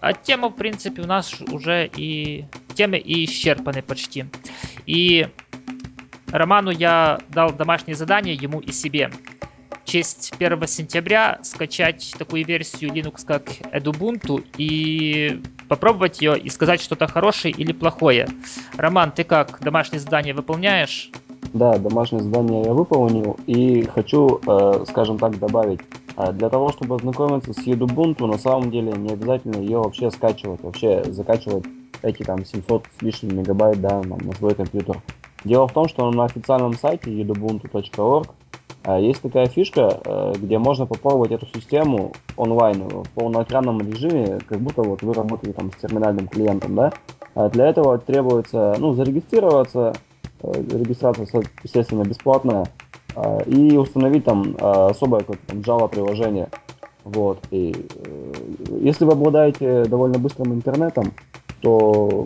А тема, в принципе, у нас уже и... Темы и исчерпаны почти. И Роману я дал домашнее задание, ему и себе. В честь 1 сентября скачать такую версию Linux, как Edubuntu, и попробовать ее и сказать что-то хорошее или плохое. Роман, ты как, домашнее задание выполняешь? Да, домашнее задание я выполнил и хочу, э, скажем так, добавить. э, Для того, чтобы ознакомиться с Ubuntu, на самом деле не обязательно ее вообще скачивать, вообще закачивать эти там 700 с лишним мегабайт да, на, свой компьютер. Дело в том, что на официальном сайте udubuntu.org А есть такая фишка, э, где можно попробовать эту систему онлайн в полноэкранном режиме, как будто вот вы работаете там с терминальным клиентом, да? Для этого требуется, ну, зарегистрироваться, э, регистрация, естественно, бесплатная, а, и установить там а, особое какое-то Java приложение. Вот. И э, если вы обладаете довольно быстрым интернетом, то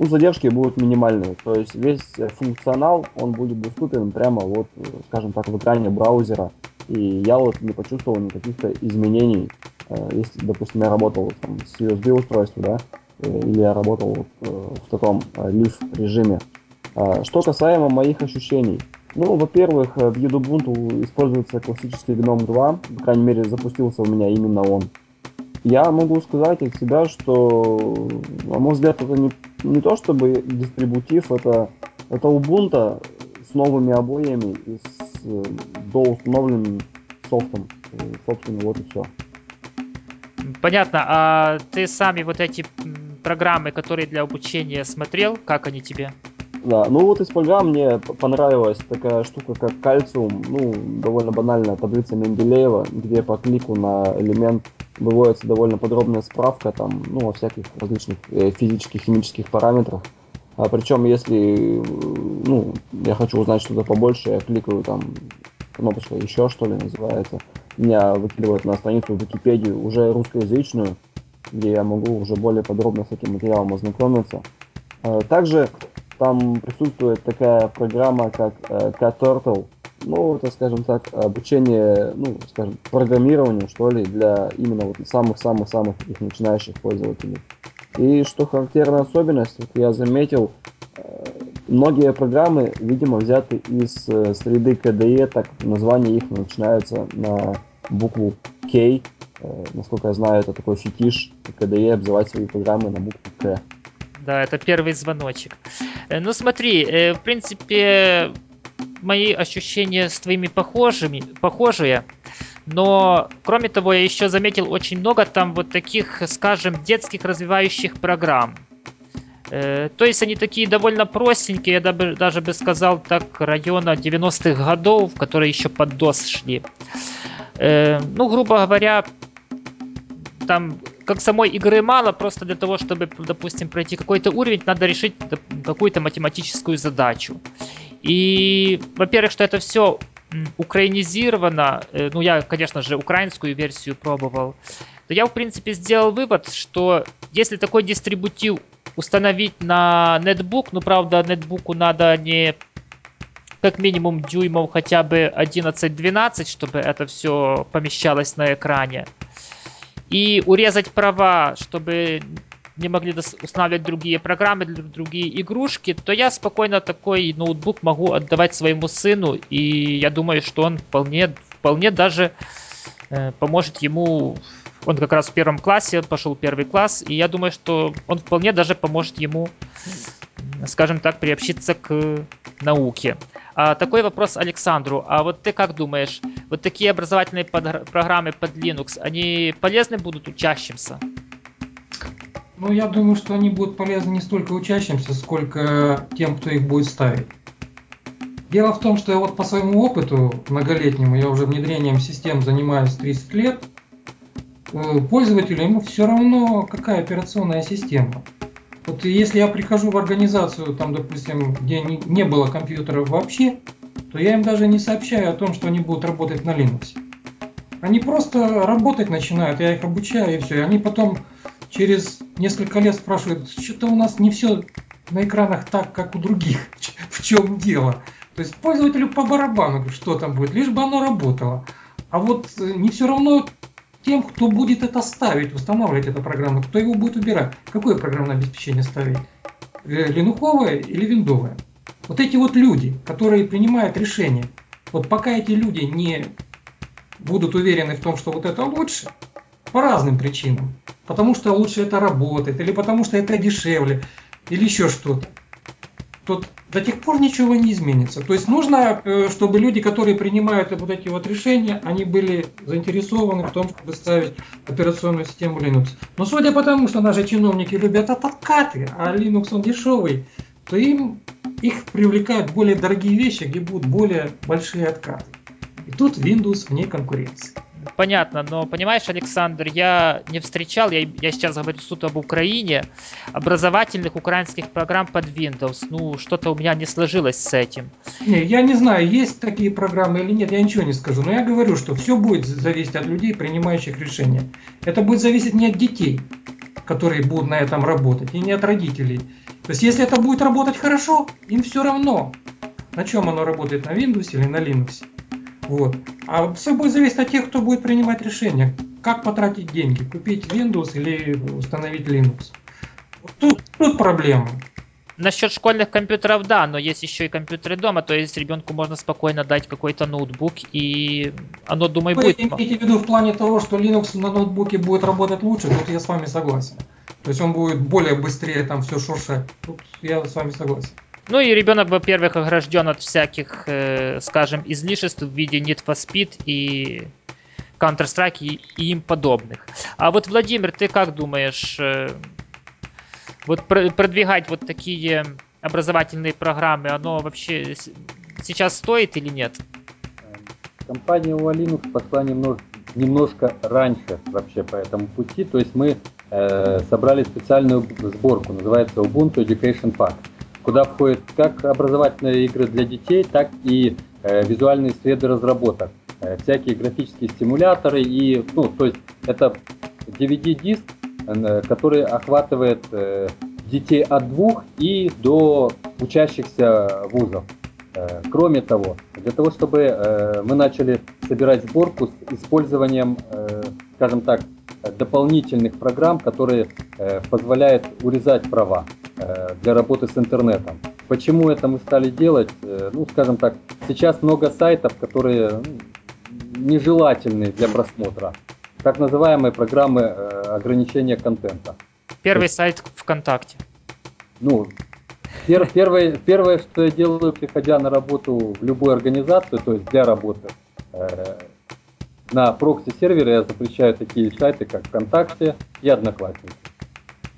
ну, задержки будут минимальные. То есть весь функционал, он будет доступен прямо вот, скажем так, в экране браузера. И я вот не почувствовал никаких изменений. Э, если, допустим, я работал там, с USB устройством, да, э, или я работал в таком лиф режиме. А, что касаемо моих ощущений. Ну, во-первых, в Ubuntu используется классический GNOME 2, по крайней мере, запустился у меня именно он. Я могу сказать от себя, что, на мой взгляд, это не, не то чтобы дистрибутив, это, это Ubuntu с новыми обоями и с э, доустановленным софтом. Собственно, вот и все. Понятно. А ты сами вот эти программы, которые для обучения смотрел, как они тебе? Да, ну вот из программ мне понравилась такая штука, как кальциум, ну, довольно банальная таблица Менделеева, где по клику на элемент выводится довольно подробная справка там, ну, о всяких различных э, физических, химических параметрах. А причем, если, ну, я хочу узнать что-то побольше, я кликаю там, кнопочка еще что ли называется, меня выкидывает на страницу Википедии уже русскоязычную, где я могу уже более подробно с этим материалом ознакомиться. А также там присутствует такая программа, как э, KTurtle. Ну, это, скажем так, обучение, ну, скажем, программированию, что ли, для именно вот самых-самых-самых таких начинающих пользователей. И что характерная особенность, вот я заметил, э, многие программы, видимо, взяты из э, среды KDE, так название их начинается на букву K. Э, насколько я знаю, это такой фетиш KDE обзывать свои программы на букву K. Да, это первый звоночек. Э, ну смотри, э, в принципе, мои ощущения с твоими похожими, похожие. Но, кроме того, я еще заметил очень много там вот таких, скажем, детских развивающих программ. Э, то есть они такие довольно простенькие, я даже бы сказал так, района 90-х годов, которые еще под DOS шли. Ну, грубо говоря, там как самой игры мало, просто для того, чтобы, допустим, пройти какой-то уровень, надо решить какую-то математическую задачу. И, во-первых, что это все украинизировано, э, ну, я, конечно же, украинскую версию пробовал, то я, в принципе, сделал вывод, что если такой дистрибутив установить на нетбук, ну, правда, нетбуку надо не как минимум дюймов хотя бы 11-12, чтобы это все помещалось на экране, и урезать права, чтобы не могли устанавливать другие программы, другие игрушки, то я спокойно такой ноутбук могу отдавать своему сыну, и я думаю, что он вполне, вполне даже э, поможет ему. Он как раз в первом классе, пошел первый класс, и я думаю, что он вполне даже поможет ему, скажем так, приобщиться к науке. А, такой вопрос Александру. А вот ты как думаешь, вот такие образовательные под, программы под Linux, они полезны будут учащимся? Ну, я думаю, что они будут полезны не столько учащимся, сколько тем, кто их будет ставить. Дело в том, что я вот по своему опыту многолетнему, я уже внедрением систем занимаюсь 30 лет, э, пользователю ему все равно, какая операционная система. Вот если я прихожу в организацию, там, допустим, где не, не было компьютеров вообще, то я им даже не сообщаю о том, что они будут работать на Linux. Они просто работать начинают, я их обучаю и все. И они потом через несколько лет спрашивают, что-то у нас не все на экранах так, как у других. В чем дело? То есть пользователю по барабану, что там будет, лишь бы оно работало. А вот э, не все равно тем, кто будет это ставить, устанавливать эту программу, кто его будет убирать. Какое программное обеспечение ставить? Э, линуховое или виндовое? Вот эти вот люди, которые принимают решения, вот пока эти люди не будут уверены в том, что вот это лучше, по разным причинам. Потому что лучше это работает, или потому что это дешевле, или еще что-то. Тут до тех пор ничего не изменится. То есть нужно, э, чтобы люди, которые принимают вот эти вот решения, они были заинтересованы в том, чтобы ставить операционную систему Linux. Но судя по тому, что наши чиновники любят откаты, а Linux он дешевый, то им их привлекают более дорогие вещи, где будут более большие откаты. И тут Windows вне конкуренции. Понятно, но понимаешь, Александр, я не встречал, я, я сейчас говорю суд об Украине, образовательных украинских программ под Windows. Ну, что-то у меня не сложилось с этим. Не, я не знаю, есть такие программы или нет, я ничего не скажу. Но я говорю, что все будет зависеть от людей, принимающих решения. Это будет зависеть не от детей, которые будут на этом работать, и не от родителей. То есть, если это будет работать хорошо, им все равно, на чем оно работает, на Windows или на Linux. Вот. А все будет зависеть от тех, кто будет принимать решение, как потратить деньги, купить Windows или установить Linux. Тут, тут проблема. Насчет школьных компьютеров, да, но есть еще и компьютеры дома, то есть ребенку можно спокойно дать какой-то ноутбук, и оно, думаю, Вы будет... имеете в виду в плане того, что Linux на ноутбуке будет работать лучше, тут я с вами согласен. То есть он будет более быстрее там все шуршать. Тут я с вами согласен. Ну и ребенок, во-первых, огражден от всяких, э, скажем, излишеств в виде Need for Speed и Counter-Strike и, и им подобных. А вот, Владимир, ты как думаешь, э, вот пр- продвигать вот такие образовательные программы, оно вообще сейчас стоит или нет? Компания Linux пошла немного, немножко раньше вообще по этому пути. То есть мы э, собрали специальную сборку, называется Ubuntu Education Pack, куда входят как образовательные игры для детей, так и э, визуальные среды разработок, э, всякие графические стимуляторы и, ну, то есть это DVD-диск, э, который охватывает детей от двух и до учащихся вузов. Кроме того, для того, чтобы мы начали собирать сборку с использованием, скажем так, дополнительных программ, которые позволяют урезать права для работы с интернетом. Почему это мы стали делать? Э, Ну, скажем так, сейчас много сайтов, которые нежелательны для просмотра. Так называемые программы э, ограничения контента. Первый сайт ВКонтакте. Ну, пер- первое, первое, что я делаю, приходя на работу в любую организацию, то есть для работы, э, на прокси-сервере я запрещаю такие сайты, как ВКонтакте и Одноклассники.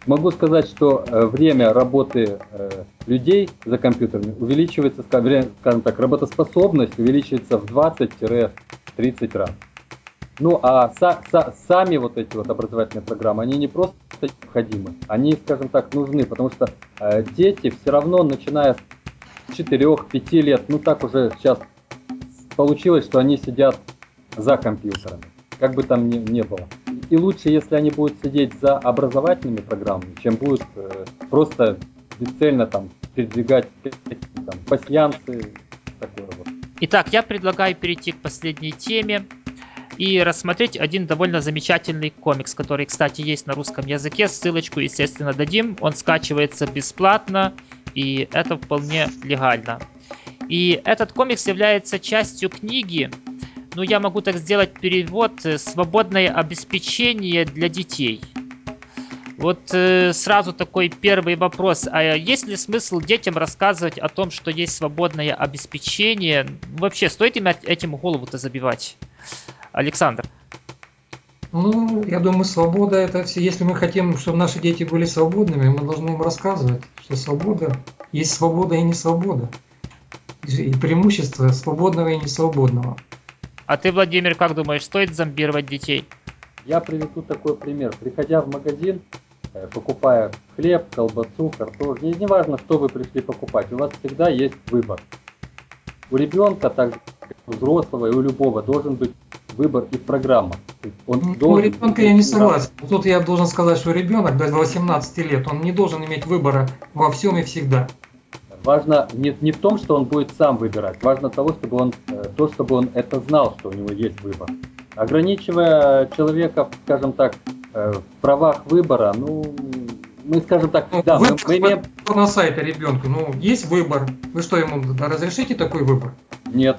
Могу сказать, что э, время работы э, людей за компьютерами увеличивается, скажем так, работоспособность увеличивается в 20-30 раз. Ну а са- са- сами вот эти вот образовательные программы, они не просто необходимы, они, скажем так, нужны, потому что э, дети все равно, начиная с 4-5 лет, ну так уже сейчас получилось, что они сидят за компьютерами, как бы там ни, ни было. И лучше, если они будут сидеть за образовательными программами, чем будут э, просто бесцельно там передвигать там, пасьянцы, такое вот. Итак, я предлагаю перейти к последней теме и рассмотреть один довольно замечательный комикс, который, кстати, есть на русском языке. Ссылочку, естественно, дадим. Он скачивается бесплатно, и это вполне легально. И этот комикс является частью книги, ну, я могу так сделать перевод, э, «Свободное обеспечение для детей». Вот э, сразу такой первый вопрос. А есть ли смысл детям рассказывать о том, что есть свободное обеспечение? Вообще, стоит им этим голову-то забивать? Александр. Ну, я думаю, свобода это все. Если мы хотим, чтобы наши дети были свободными, мы должны им рассказывать, что свобода есть свобода и не свобода. И преимущество свободного и несвободного. А ты, Владимир, как думаешь, стоит зомбировать детей? Я приведу такой пример. Приходя в магазин, э, покупая хлеб, колбасу, картошку, не, не важно, что вы пришли покупать, у вас всегда есть выбор. У ребенка, так же как у взрослого и у любого, должен быть выбор и программа. Он Ну, У ребенка я не согласен. Тут я должен сказать, что ребенок до 18 лет, он не должен иметь выбора во всем и всегда. Важно не, не в том, что он будет сам выбирать, важно того, чтобы он, э, то, чтобы он это знал, что у него есть выбор. Ограничивая человека, скажем так, э, в правах выбора, ну, мы скажем так, Ну, да, мы, выбор мы имеем... на сайте ребенку, ну, есть выбор. Вы что, ему разрешите такой выбор? Нет.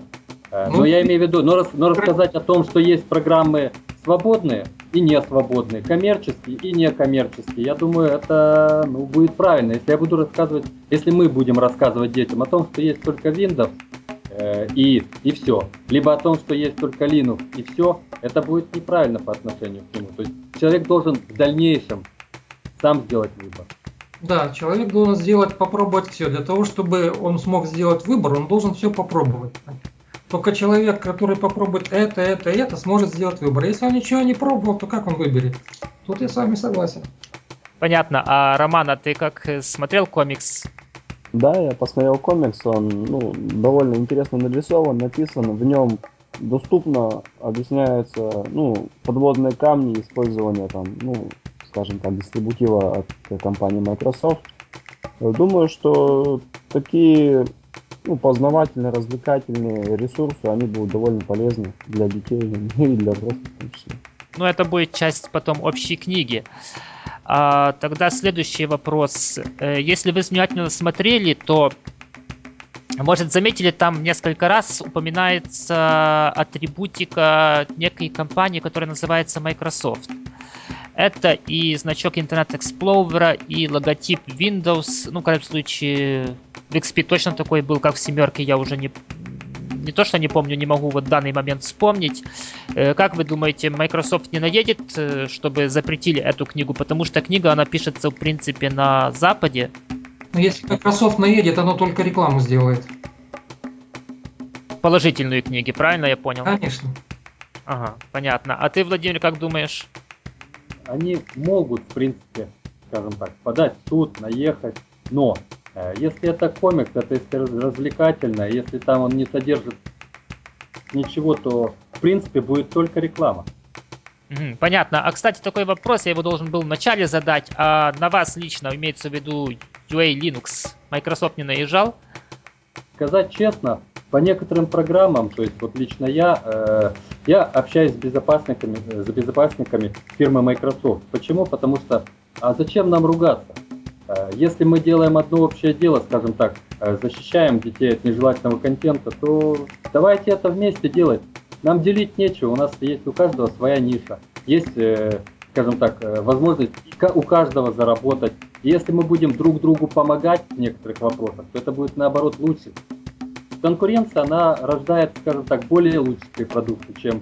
Э, Ну, но я имею в виду, но, рас- но рассказать о том, что есть программы свободные и не свободные, коммерческие и некоммерческие, я думаю, это ну, будет правильно. Если я буду рассказывать, если мы будем рассказывать детям о том, что есть только Windows э, и, и все, либо о том, что есть только Linux и все, это будет неправильно по отношению к нему. То есть человек должен в дальнейшем сам сделать выбор. Да, человек должен сделать, попробовать все. Для того, чтобы он смог сделать выбор, он должен все попробовать. Только человек, который попробует это, это, это, сможет сделать выбор. Если он ничего не пробовал, то как он выберет? Тут я с вами согласен. Понятно. А Роман, а ты как э, смотрел комикс? Да, я посмотрел комикс, он ну, довольно интересно нарисован, написан, в нем доступно объясняются ну, подводные камни использования там, ну, скажем так, дистрибутива от компании Microsoft. Думаю, что такие ну, познавательные, развлекательные ресурсы, они будут довольно полезны для детей и для взрослых в том числе. Ну, это будет часть потом общей книги. А, тогда следующий вопрос. Э, если вы внимательно смотрели, то, может, заметили, там несколько раз упоминается атрибутика некой компании, которая называется Microsoft. Это и значок Internet Explorer, и логотип Windows. Ну, в крайнем случае, в XP точно такой был, как в семерке, я уже не, не то что не помню, не могу вот в данный момент вспомнить. Э, как вы думаете, Microsoft не наедет, э, чтобы запретили эту книгу? Потому что книга, она пишется, в принципе, на Западе. Но если Microsoft наедет, оно только рекламу сделает. Положительные книги, правильно я понял? Конечно. Ага, понятно. А ты, Владимир, как думаешь? Они могут, в принципе, скажем так, подать в суд, наехать, но Э, если это комикс, это развлекательно, если там он не содержит ничего, то в принципе будет только реклама. Понятно. А кстати, такой вопрос я его должен был вначале задать. А на вас лично имеется в виду UA Linux Microsoft не наезжал? Сказать честно, по некоторым программам, то есть вот лично я, э, я общаюсь с безопасниками, э, с безопасниками фирмы Microsoft. Почему? Потому что, а зачем нам ругаться? Э, если мы делаем одно общее дело, скажем так, э, защищаем детей от нежелательного контента, то давайте это вместе делать. Нам делить нечего, у нас есть у каждого своя ниша. Есть, э, скажем так, возможность у каждого заработать. И если мы будем друг другу помогать в некоторых вопросах, то это будет наоборот лучше. Конкуренция, она рождает, скажем так, более лучшие продукты, чем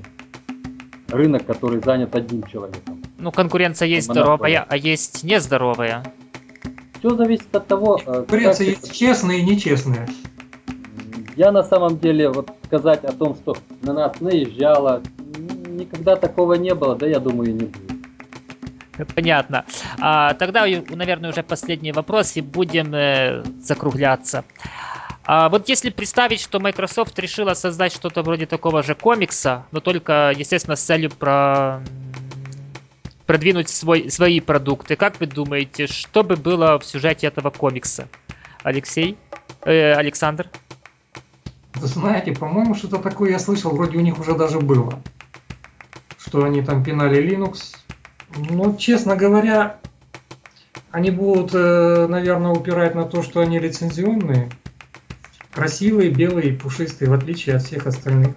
рынок, который занят одним человеком. Ну, конкуренция есть здоровая, а есть нездоровая. Все зависит от того... Конкуренция э, есть честные и нечестные. Я на самом деле вот сказать о том, что на нас наезжало, никогда такого не было, да я думаю и не будет. Понятно. А, тогда, наверное, уже последний вопрос и будем э, закругляться. А вот если представить, что Microsoft решила создать что-то вроде такого же комикса, но только, естественно, с целью про продвинуть свой, свои продукты. Как вы думаете, что бы было в сюжете этого комикса? Алексей? Э, Александр? Вы знаете, по-моему, что-то такое я слышал, вроде у них уже даже было. Что они там пинали Linux. Но, честно говоря, они будут, э, наверное, упирать на то, что они лицензионные. Красивые, белые, пушистые, в отличие от всех остальных.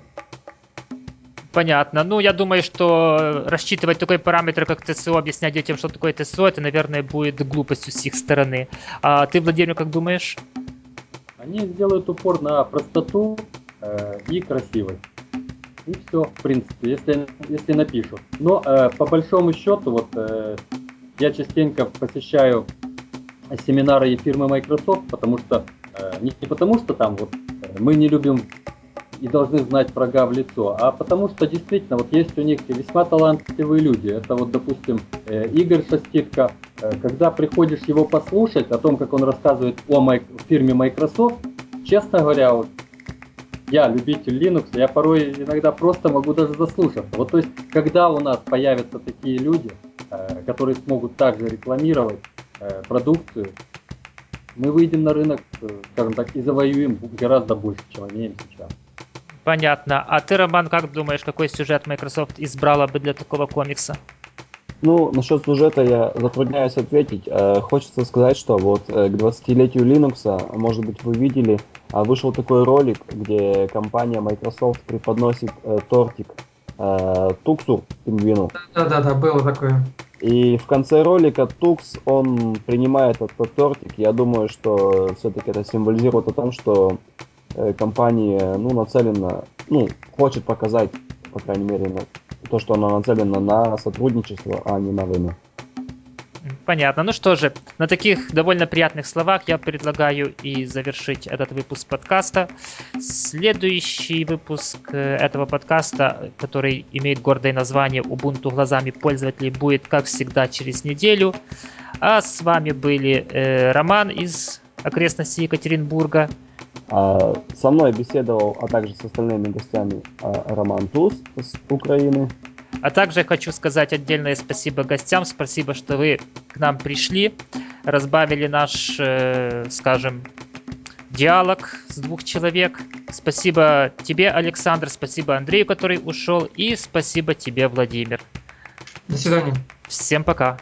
Понятно. Ну, я думаю, что рассчитывать такой параметр, как ТСО, объяснять детям, что такое ТСО, это, наверное, будет глупостью с их стороны. А ты, Владимир, как думаешь? Они сделают упор на простоту э, и красивость. И все, в принципе, если, если напишут. Но э, по большому счету, вот э, я частенько посещаю семинары фирмы Microsoft, потому что э, не, не потому что там вот э, мы не любим и должны знать врага в лицо, а потому что действительно вот есть у них весьма талантливые люди. Это вот, допустим, э, Игорь Шаститко. Э, когда приходишь его послушать о том, как он рассказывает о май- фирме Microsoft, честно говоря, вот я любитель Linux, я порой иногда просто могу даже заслушаться. Вот то есть, когда у нас появятся такие люди, э, которые смогут также рекламировать продукцию, мы выйдем на рынок, скажем так, и завоюем гораздо больше, чем имеем сейчас. Понятно. А ты, Роман, как думаешь, какой сюжет Microsoft избрала бы для такого комикса? Ну, насчет сюжета я затрудняюсь ответить. Э, хочется сказать, что вот э, к 20-летию Linux, может быть, вы видели, а, вышел такой ролик, где компания Microsoft преподносит э, тортик Туксу, пингвину. Да-да-да, было такое. И в конце ролика Тукс, он принимает этот тортик. Я думаю, что все-таки это символизирует о том, что Э, компания ну, нацелена, ну, хочет показать, по крайней мере, на, то, что она нацелена на сотрудничество, а не на войну. Понятно. Ну что же, на таких довольно приятных словах я предлагаю и завершить этот выпуск подкаста. Следующий выпуск э, этого подкаста, который имеет гордое название Ubuntu глазами пользователей, будет, как всегда, через неделю. А с вами были э, Роман из окрестностей Екатеринбурга. А, со мной беседовал, а также с остальными гостями а, Роман Туз с Украины. А также хочу сказать отдельное спасибо гостям. Спасибо, что вы к нам пришли, разбавили наш, э, скажем, диалог с двух человек. Спасибо тебе, Александр, спасибо Андрею, который ушел, и спасибо тебе, Владимир. До свидания. Всем пока.